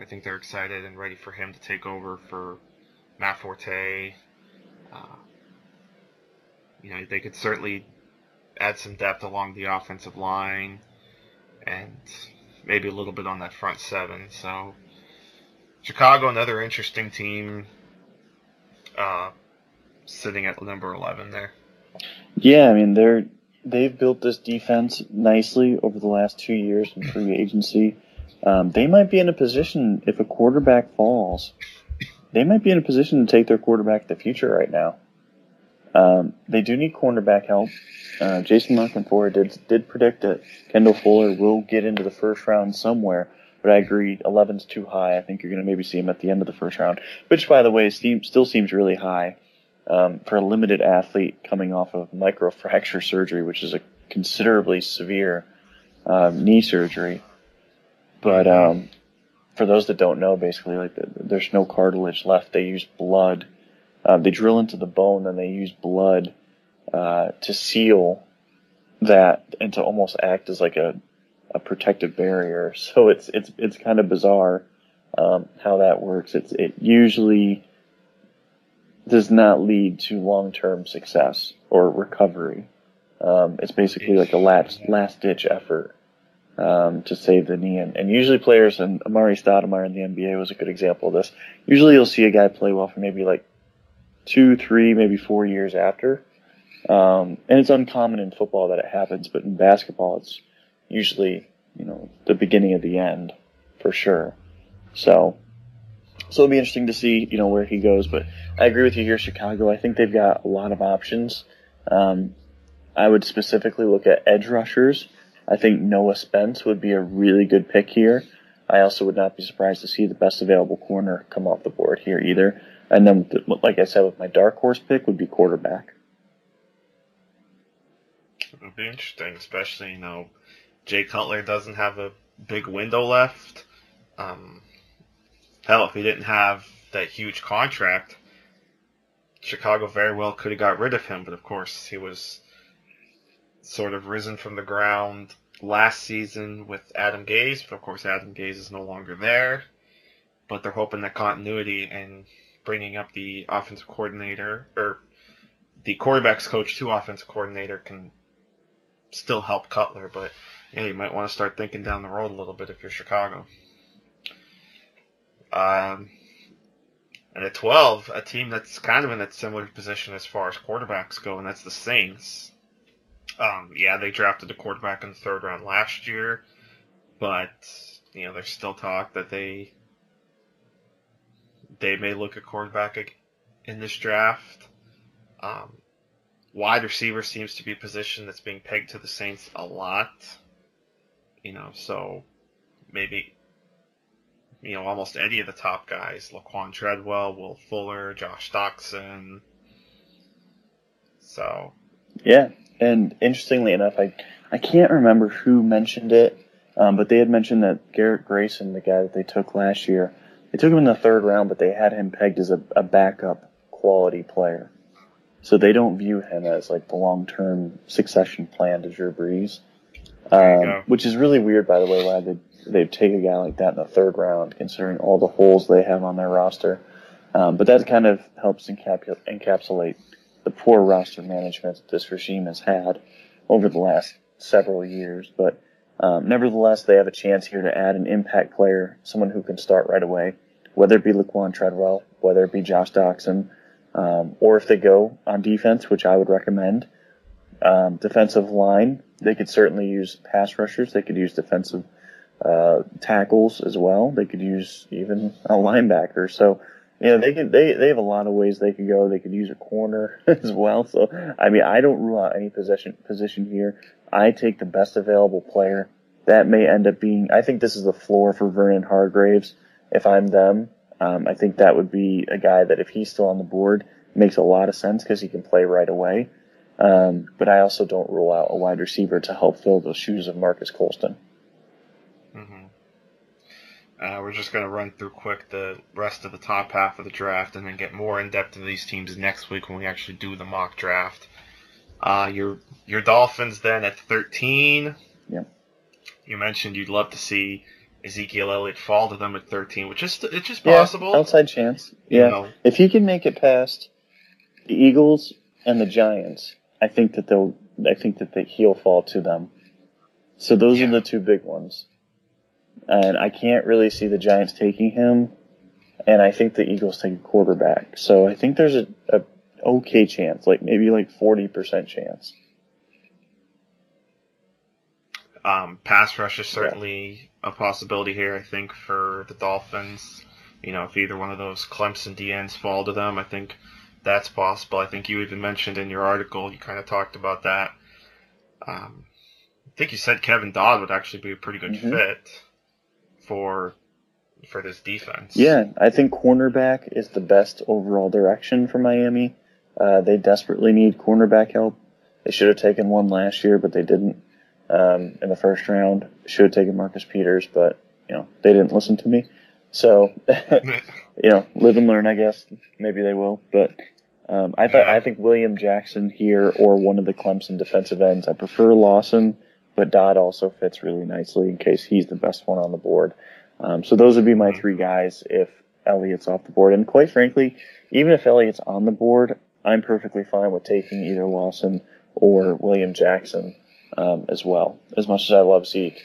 I think they're excited and ready for him to take over for Matt Forte. Uh, you know, they could certainly add some depth along the offensive line and maybe a little bit on that front seven. So, Chicago, another interesting team, uh, sitting at number 11 there. Yeah, I mean they're they've built this defense nicely over the last two years in free agency. Um, they might be in a position if a quarterback falls, they might be in a position to take their quarterback the future right now. Um, they do need cornerback help. Uh, Jason La Canfora did did predict that Kendall Fuller will get into the first round somewhere, but I agree, 11's too high. I think you're going to maybe see him at the end of the first round, which, by the way, still seems really high um, for a limited athlete coming off of microfracture surgery, which is a considerably severe um, knee surgery. But um, for those that don't know, basically, like the, there's no cartilage left. They use blood. Uh, they drill into the bone, then they use blood uh, to seal that and to almost act as like a, a protective barrier. So it's it's it's kind of bizarre um, how that works. It's it usually does not lead to long term success or recovery. Um, it's basically like a last last ditch effort um, to save the knee. And, and usually players, and Amar'e Stoudemire in the NBA was a good example of this. Usually you'll see a guy play well for maybe like two, three, maybe four years after. Um, and it's uncommon in football that it happens, but in basketball it's usually, you know, the beginning of the end for sure. So So it'll be interesting to see, you know, where he goes. But I agree with you here, Chicago. I think they've got a lot of options. Um, I would specifically look at edge rushers. I think Noah Spence would be a really good pick here. I also would not be surprised to see the best available corner come off the board here either. And then, like I said, with my dark horse pick would be quarterback. It would be interesting, especially you know, Jay Cutler doesn't have a big window left. Um, hell, if he didn't have that huge contract, Chicago very well could have got rid of him. But of course, he was sort of risen from the ground last season with Adam Gase. But of course, Adam Gase is no longer there. But they're hoping that continuity and bringing up the offensive coordinator or the quarterbacks coach to offensive coordinator can still help Cutler. But yeah, you might want to start thinking down the road a little bit if you're Chicago. Um, and at 12, a team that's kind of in a similar position as far as quarterbacks go, and that's the Saints. Um, yeah, they drafted a quarterback in the third round last year, but you know there's still talk that they they may look at quarterback in this draft. Um, wide receiver seems to be a position that's being pegged to the Saints a lot. You know, so maybe you know almost any of the top guys: Laquan Treadwell, Will Fuller, Josh Doctson. So. Yeah, and interestingly enough, I I can't remember who mentioned it, um, but they had mentioned that Garrett Grayson, the guy that they took last year, they took him in the third round, but they had him pegged as a, a backup quality player. So they don't view him as like the long term succession plan to Drew Brees. Um, which is really weird, by the way, why they they'd take a guy like that in the third round, considering all the holes they have on their roster. Um, but that kind of helps encap- encapsulate the poor roster management that this regime has had over the last several years. But um, nevertheless, they have a chance here to add an impact player, someone who can start right away, whether it be Laquan Treadwell, whether it be Josh Doctson, um, or if they go on defense, which I would recommend. Um, defensive line, they could certainly use pass rushers. They could use defensive uh, tackles as well. They could use even a linebacker. So know, they can they they have a lot of ways they could go. They could use a corner as well. So I mean, I don't rule out any position position here. I take the best available player. That may end up being. I think this is the floor for Vernon Hargreaves. If I'm them, um, I think that would be a guy that if he's still on the board makes a lot of sense because he can play right away. Um, but I also don't rule out a wide receiver to help fill those shoes of Marques Colston. Mm-hmm. Uh, we're just going to run through quick the rest of the top half of the draft and then get more in depth into these teams next week when we actually do the mock draft. Uh, your your Dolphins then at 13. Yeah. You mentioned you'd love to see Ezekiel Elliott fall to them at 13, which is it's just possible. Yeah, outside chance. Yeah. You know. If he can make it past the Eagles and the Giants, I think that they'll I think that they, he'll fall to them. So those yeah. are the two big ones and I can't really see the Giants taking him. And I think the Eagles take a quarterback. So I think there's a, a okay chance, like maybe like forty percent chance. Um, pass rush is certainly yeah. a possibility here. I think for the Dolphins, you know, if either one of those Clemson DNs fall to them, I think that's possible. I think you even mentioned in your article, you kind of talked about that. Um, I think you said Kevin Dodd would actually be a pretty good mm-hmm. fit for for this defense. Yeah, I think cornerback is the best overall direction for Miami. Uh, they desperately need cornerback help. They should have taken one last year, but they didn't um, in the first round. Should have taken Marcus Peters, but you know they didn't listen to me. So you know, live and learn. I guess maybe they will, but. Um, I thought I think William Jackson here or one of the Clemson defensive ends. I prefer Lawson but Dodd also fits really nicely in case he's the best one on the board. Um, so those would be my three guys if Elliott's off the board. And quite frankly, even if Elliott's on the board, I'm perfectly fine with taking either Lawson or William Jackson um, as well. As much as I love Zeke,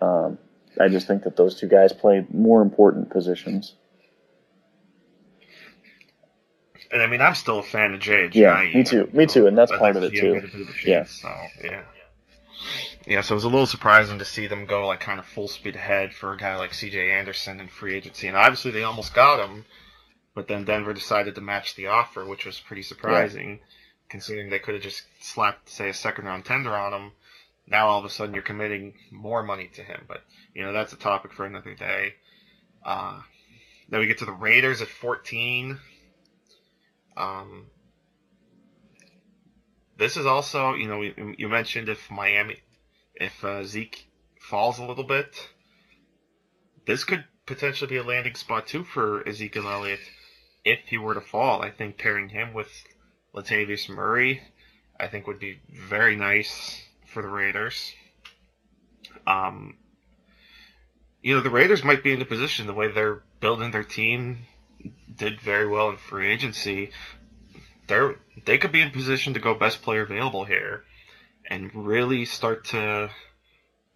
um, I just think that those two guys play more important positions. And I mean, I'm still a fan of Jay. Yeah, me too. Me too, and that's part of it too. Yeah. So yeah. Yeah, so it was a little surprising to see them go like kind of full speed ahead for a guy like C.J. Anderson in free agency, and obviously they almost got him, but then Denver decided to match the offer, which was pretty surprising, yeah. considering they could have just slapped, say, a second round tender on him. Now all of a sudden you're committing more money to him, but you know that's a topic for another day. Uh, then we get to the Raiders at 14. Um, this is also, you know, you mentioned if Miami if uh, Zeke falls a little bit, this could potentially be a landing spot too for Ezekiel Elliott if he were to fall. I think pairing him with Latavius Murray, I think would be very nice for the Raiders. Um, you know, the Raiders might be in a position the way they're building their team did very well in free agency. They're they could be in position to go best player available here and really start to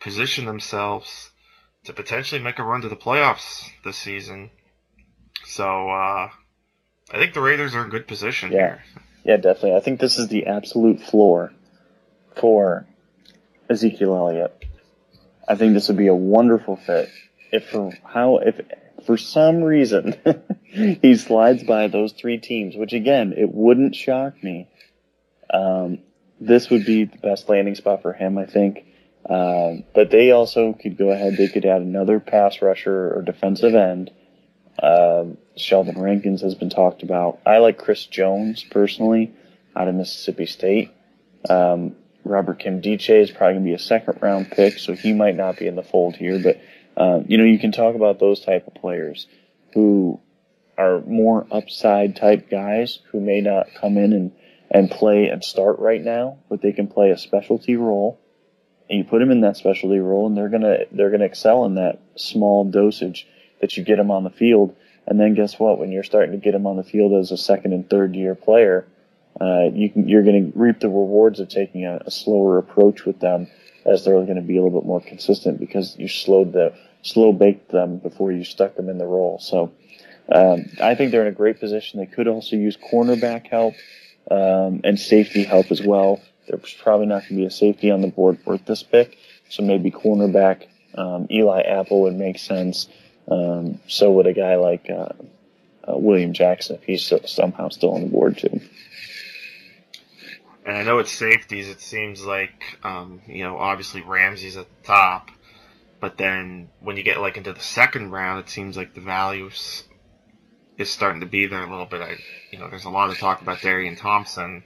position themselves to potentially make a run to the playoffs this season. So uh, I think the Raiders are in good position yeah. Yeah, definitely. I think this is the absolute floor for Ezekiel Elliott. I think this would be a wonderful fit. If for how if for some reason he slides by those three teams, which again it wouldn't shock me. Um, this would be the best landing spot for him, I think. Um, but they also could go ahead. They could add another pass rusher or defensive end. Um, Sheldon Rankins has been talked about. I like Chris Jones personally out of Mississippi State. Um, Robert Nkemdiche is probably going to be a second round pick, so he might not be in the fold here. But um, you know, you can talk about those type of players who are more upside type guys who may not come in and and play and start right now, but they can play a specialty role. And you put them in that specialty role, and they're gonna they're gonna excel in that small dosage that you get them on the field. And then guess what? When you're starting to get them on the field as a second and third year player, uh, you can, you're going to reap the rewards of taking a, a slower approach with them, as they're going to be a little bit more consistent because you slowed the slow baked them before you stuck them in the role. So um, I think they're in a great position. They could also use cornerback help um, and safety help as well. There's probably not going to be a safety on the board worth this pick, so maybe cornerback um, Eli Apple would make sense. Um, so would a guy like uh, uh, William Jackson if he's somehow still on the board too. And I know it's safeties. It seems like um, you know obviously Ramsey's at the top, but then when you get like into the second round, it seems like the values is starting to be there a little bit. I, you know, there's a lot of talk about Darian Thompson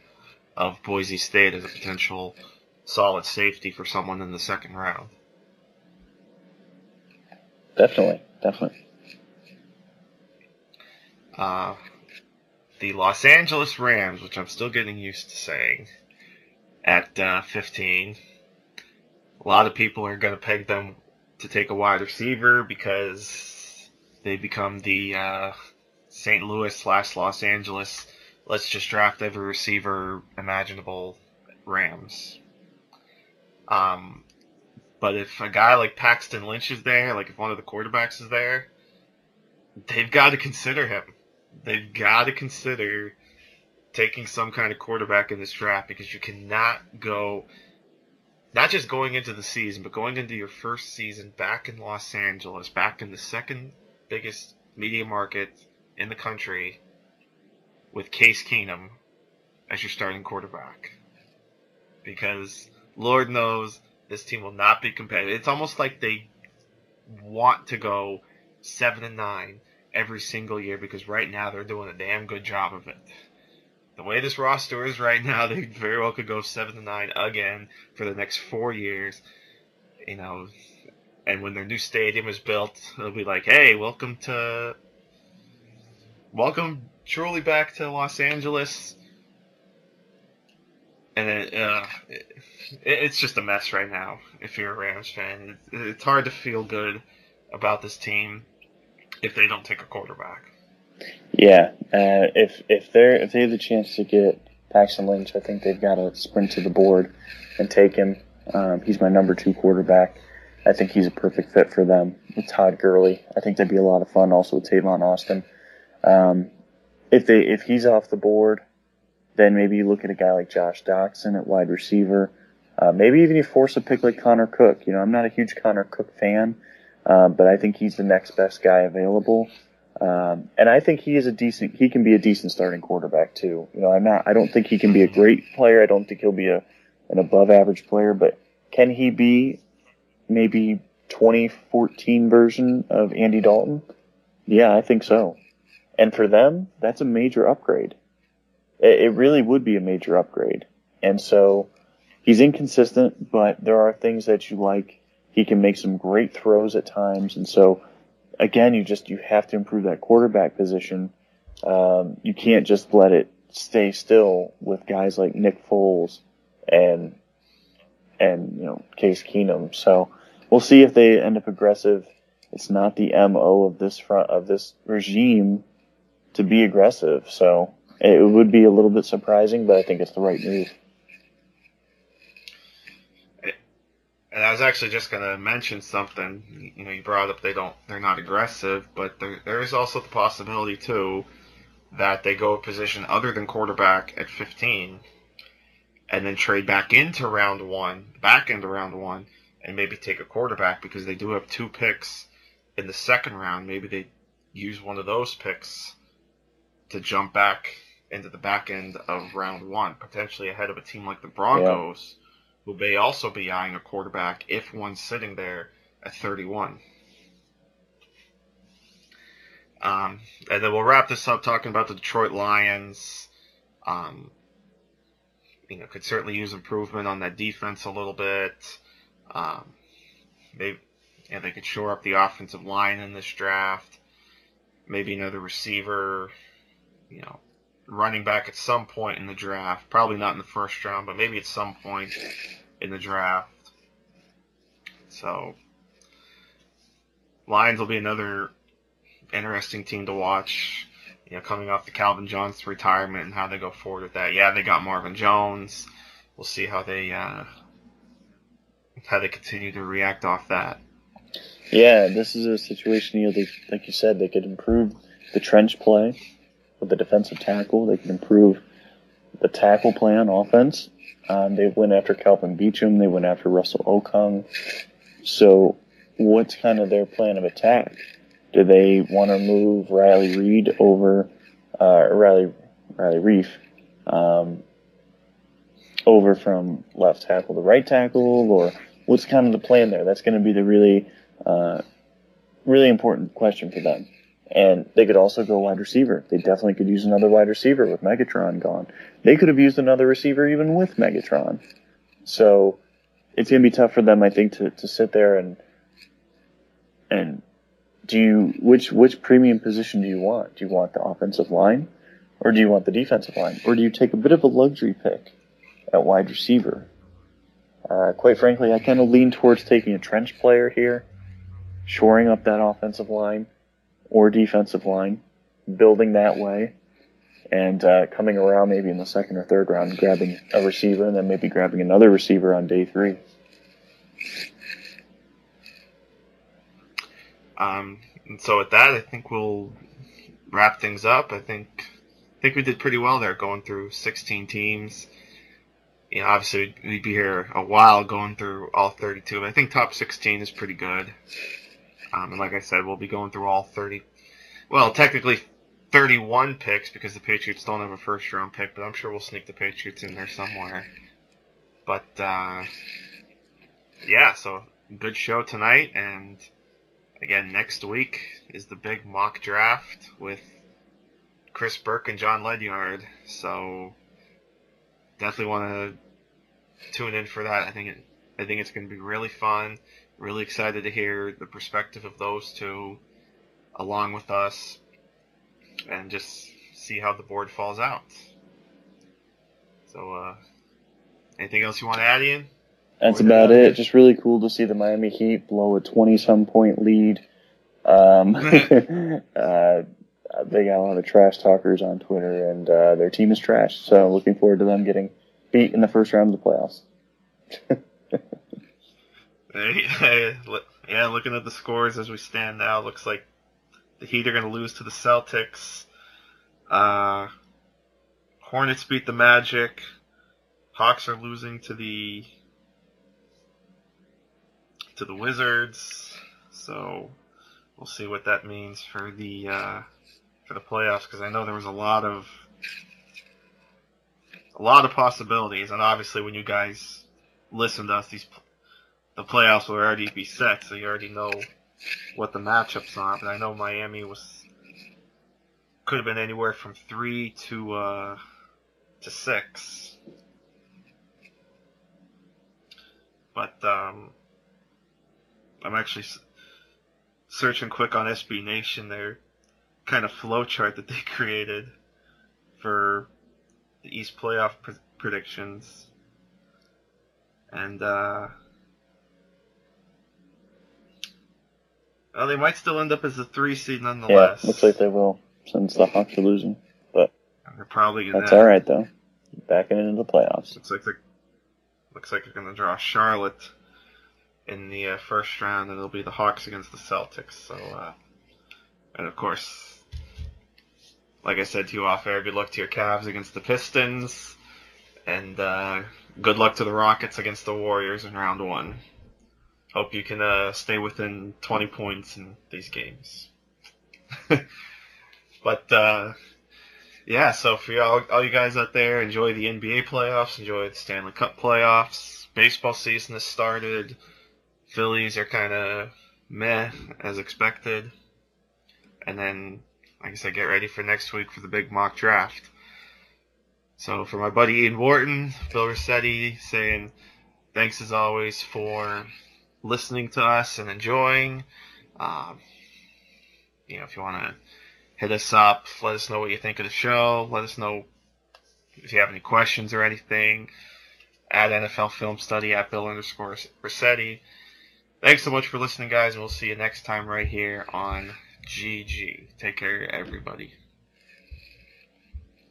of Boise State as a potential solid safety for someone in the second round. Definitely, definitely. Uh, the Los Angeles Rams, which I'm still getting used to saying, at uh, 15. A lot of people are going to peg them to take a wide receiver because they become the uh, St. Louis slash Los Angeles, let's just draft every receiver imaginable Rams. Um, but if a guy like Paxton Lynch is there, like if one of the quarterbacks is there, they've got to consider him. They've got to consider taking some kind of quarterback in this draft because you cannot go, not just going into the season, but going into your first season back in Los Angeles, back in the second biggest media market in the country with Case Keenum as your starting quarterback. Because Lord knows this team will not be competitive. It's almost like they want to go seven and nine every single year because right now they're doing a damn good job of it. The way this roster is right now, they very well could go seven to nine again for the next four years. You know, and when their new stadium is built, they'll be like, "Hey, welcome to welcome truly back to Los Angeles. And it, uh, it, it's just a mess right now. If you're a Rams fan, it, it's hard to feel good about this team if they don't take a quarterback. Yeah, uh, if if they're if they have the chance to get Paxton Lynch, I think they've got to sprint to the board and take him. Um, he's my number two quarterback. I think he's a perfect fit for them. Todd Gurley, I think that'd be a lot of fun. Also with Tavon Austin. Um, if they if he's off the board, then maybe you look at a guy like Josh Doctson at wide receiver. Uh, maybe even you force a pick like Connor Cook. You know, I'm not a huge Connor Cook fan, uh, but I think he's the next best guy available. Um, and I think he is a decent, he can be a decent starting quarterback too. You know, I'm not, I don't think he can be a great player. I don't think he'll be a, an above average player, but can he be maybe 2014 version of Andy Dalton? Yeah, I think so. And for them, that's a major upgrade. It, really would be a major upgrade. And so he's inconsistent, but there are things that you like. He can make some great throws at times. And so again, you just, you have to improve that quarterback position. Um, you can't just let it stay still with guys like Nick Foles and, and, you know, Case Keenum. So we'll see if they end up aggressive. It's not the MO of this front, of this regime to be aggressive. So it would be a little bit surprising, but I think it's the right move. And I was actually just going to mention something. You know, you brought up they don't, they're not aggressive, but there, there is also the possibility too that they go a position other than quarterback at 15, and then trade back into round one, back into round one, and maybe take a quarterback because they do have two picks in the second round. Maybe they use one of those picks to jump back into the back end of round one, potentially ahead of a team like the Broncos. Yeah who may also be eyeing a quarterback if one's sitting there at 31. Um, and then we'll wrap this up talking about the Detroit Lions. Um, you know, could certainly use improvement on that defense a little bit. Um, they, they could shore up the offensive line in this draft. Maybe another receiver. You know, running back at some point in the draft. Probably not in the first round, but maybe at some point in the draft. So, Lions will be another interesting team to watch. You know, coming off the Calvin Johnson retirement and how they go forward with that. Yeah, they got Marvin Jones. We'll see how they uh, how they continue to react off that. Yeah, this is a situation. You know, they, like you said, they could improve the trench play with the defensive tackle. They can improve the tackle play on offense. Um, they went after Kelvin Beachum. They went after Russell Okung. So, what's kind of their plan of attack? Do they want to move Riley Reed over, uh, Riley Riley Reiff, um, over from left tackle to right tackle, or what's kind of the plan there? That's going to be the really, uh, really important question for them. And they could also go wide receiver. They definitely could use another wide receiver with Megatron gone. They could have used another receiver even with Megatron. So it's gonna be tough for them, I think, to, to sit there and and do you which which premium position do you want? Do you want the offensive line, or do you want the defensive line, or do you take a bit of a luxury pick at wide receiver? Uh, quite frankly, I kind of lean towards taking a trench player here, shoring up that offensive line or defensive line, building that way, and uh, coming around maybe in the second or third round, grabbing a receiver, and then maybe grabbing another receiver on day three. Um, and so with that, I think we'll wrap things up. I think I think we did pretty well there, going through 16 teams. You know, obviously we'd be here a while going through all 32. But I think top 16 is pretty good. Um, and like I said, we'll be going through all 30. Well, technically 31 picks because the Patriots don't have a first round pick, but I'm sure we'll sneak the Patriots in there somewhere. But uh, yeah, so good show tonight, and again next week is the big mock draft with Chris Burke and Jon Ledyard. So definitely want to tune in for that. I think it, I think it's going to be really fun. Really excited to hear the perspective of those two along with us and just see how the board falls out. So, uh, anything else you want to add, Ian? That's about it. Just really cool to see the Miami Heat blow a 20 some point lead. Um, uh, they got a lot of trash talkers on Twitter, and uh, their team is trash. So, looking forward to them getting beat in the first round of the playoffs. yeah, looking at the scores as we stand now, looks like the Heat are going to lose to the Celtics. Uh, Hornets beat the Magic. Hawks are losing to the to the Wizards. So we'll see what that means for the uh, for the playoffs because I know there was a lot of a lot of possibilities, and obviously when you guys listen to us, these the playoffs will already be set, so you already know what the matchups are. But I know Miami was could have been anywhere from three to uh, to six. But um, I'm actually searching quick on SB Nation their kind of flow chart that they created for the East playoff pr- predictions, and uh, well, they might still end up as a three seed nonetheless. Yeah, looks like they will since the Hawks are losing, but they're probably gonna, that's all right though. Backing into the playoffs. Looks like they're looks like they're gonna draw Charlotte in the uh, first round, and it'll be the Hawks against the Celtics. So, uh, and of course, like I said to you off air, good luck to your Cavs against the Pistons, and uh, good luck to the Rockets against the Warriors in round one. Hope you can uh, stay within 20 points in these games. but uh, yeah, so for y'all, all you guys out there, enjoy the NBA playoffs, enjoy the Stanley Cup playoffs. Baseball season has started. Phillies are kind of meh as expected. And then, like I said, get ready for next week for the big mock draft. So for my buddy Ian Wharton, Phil Rossetti saying thanks as always for listening to us and enjoying. Um, you know, if you want to hit us up, let us know what you think of the show. Let us know if you have any questions or anything. At NFL Film Study at Phil underscore Rossetti. Thanks so much for listening, guys, we'll see you next time right here on GG. Take care, everybody.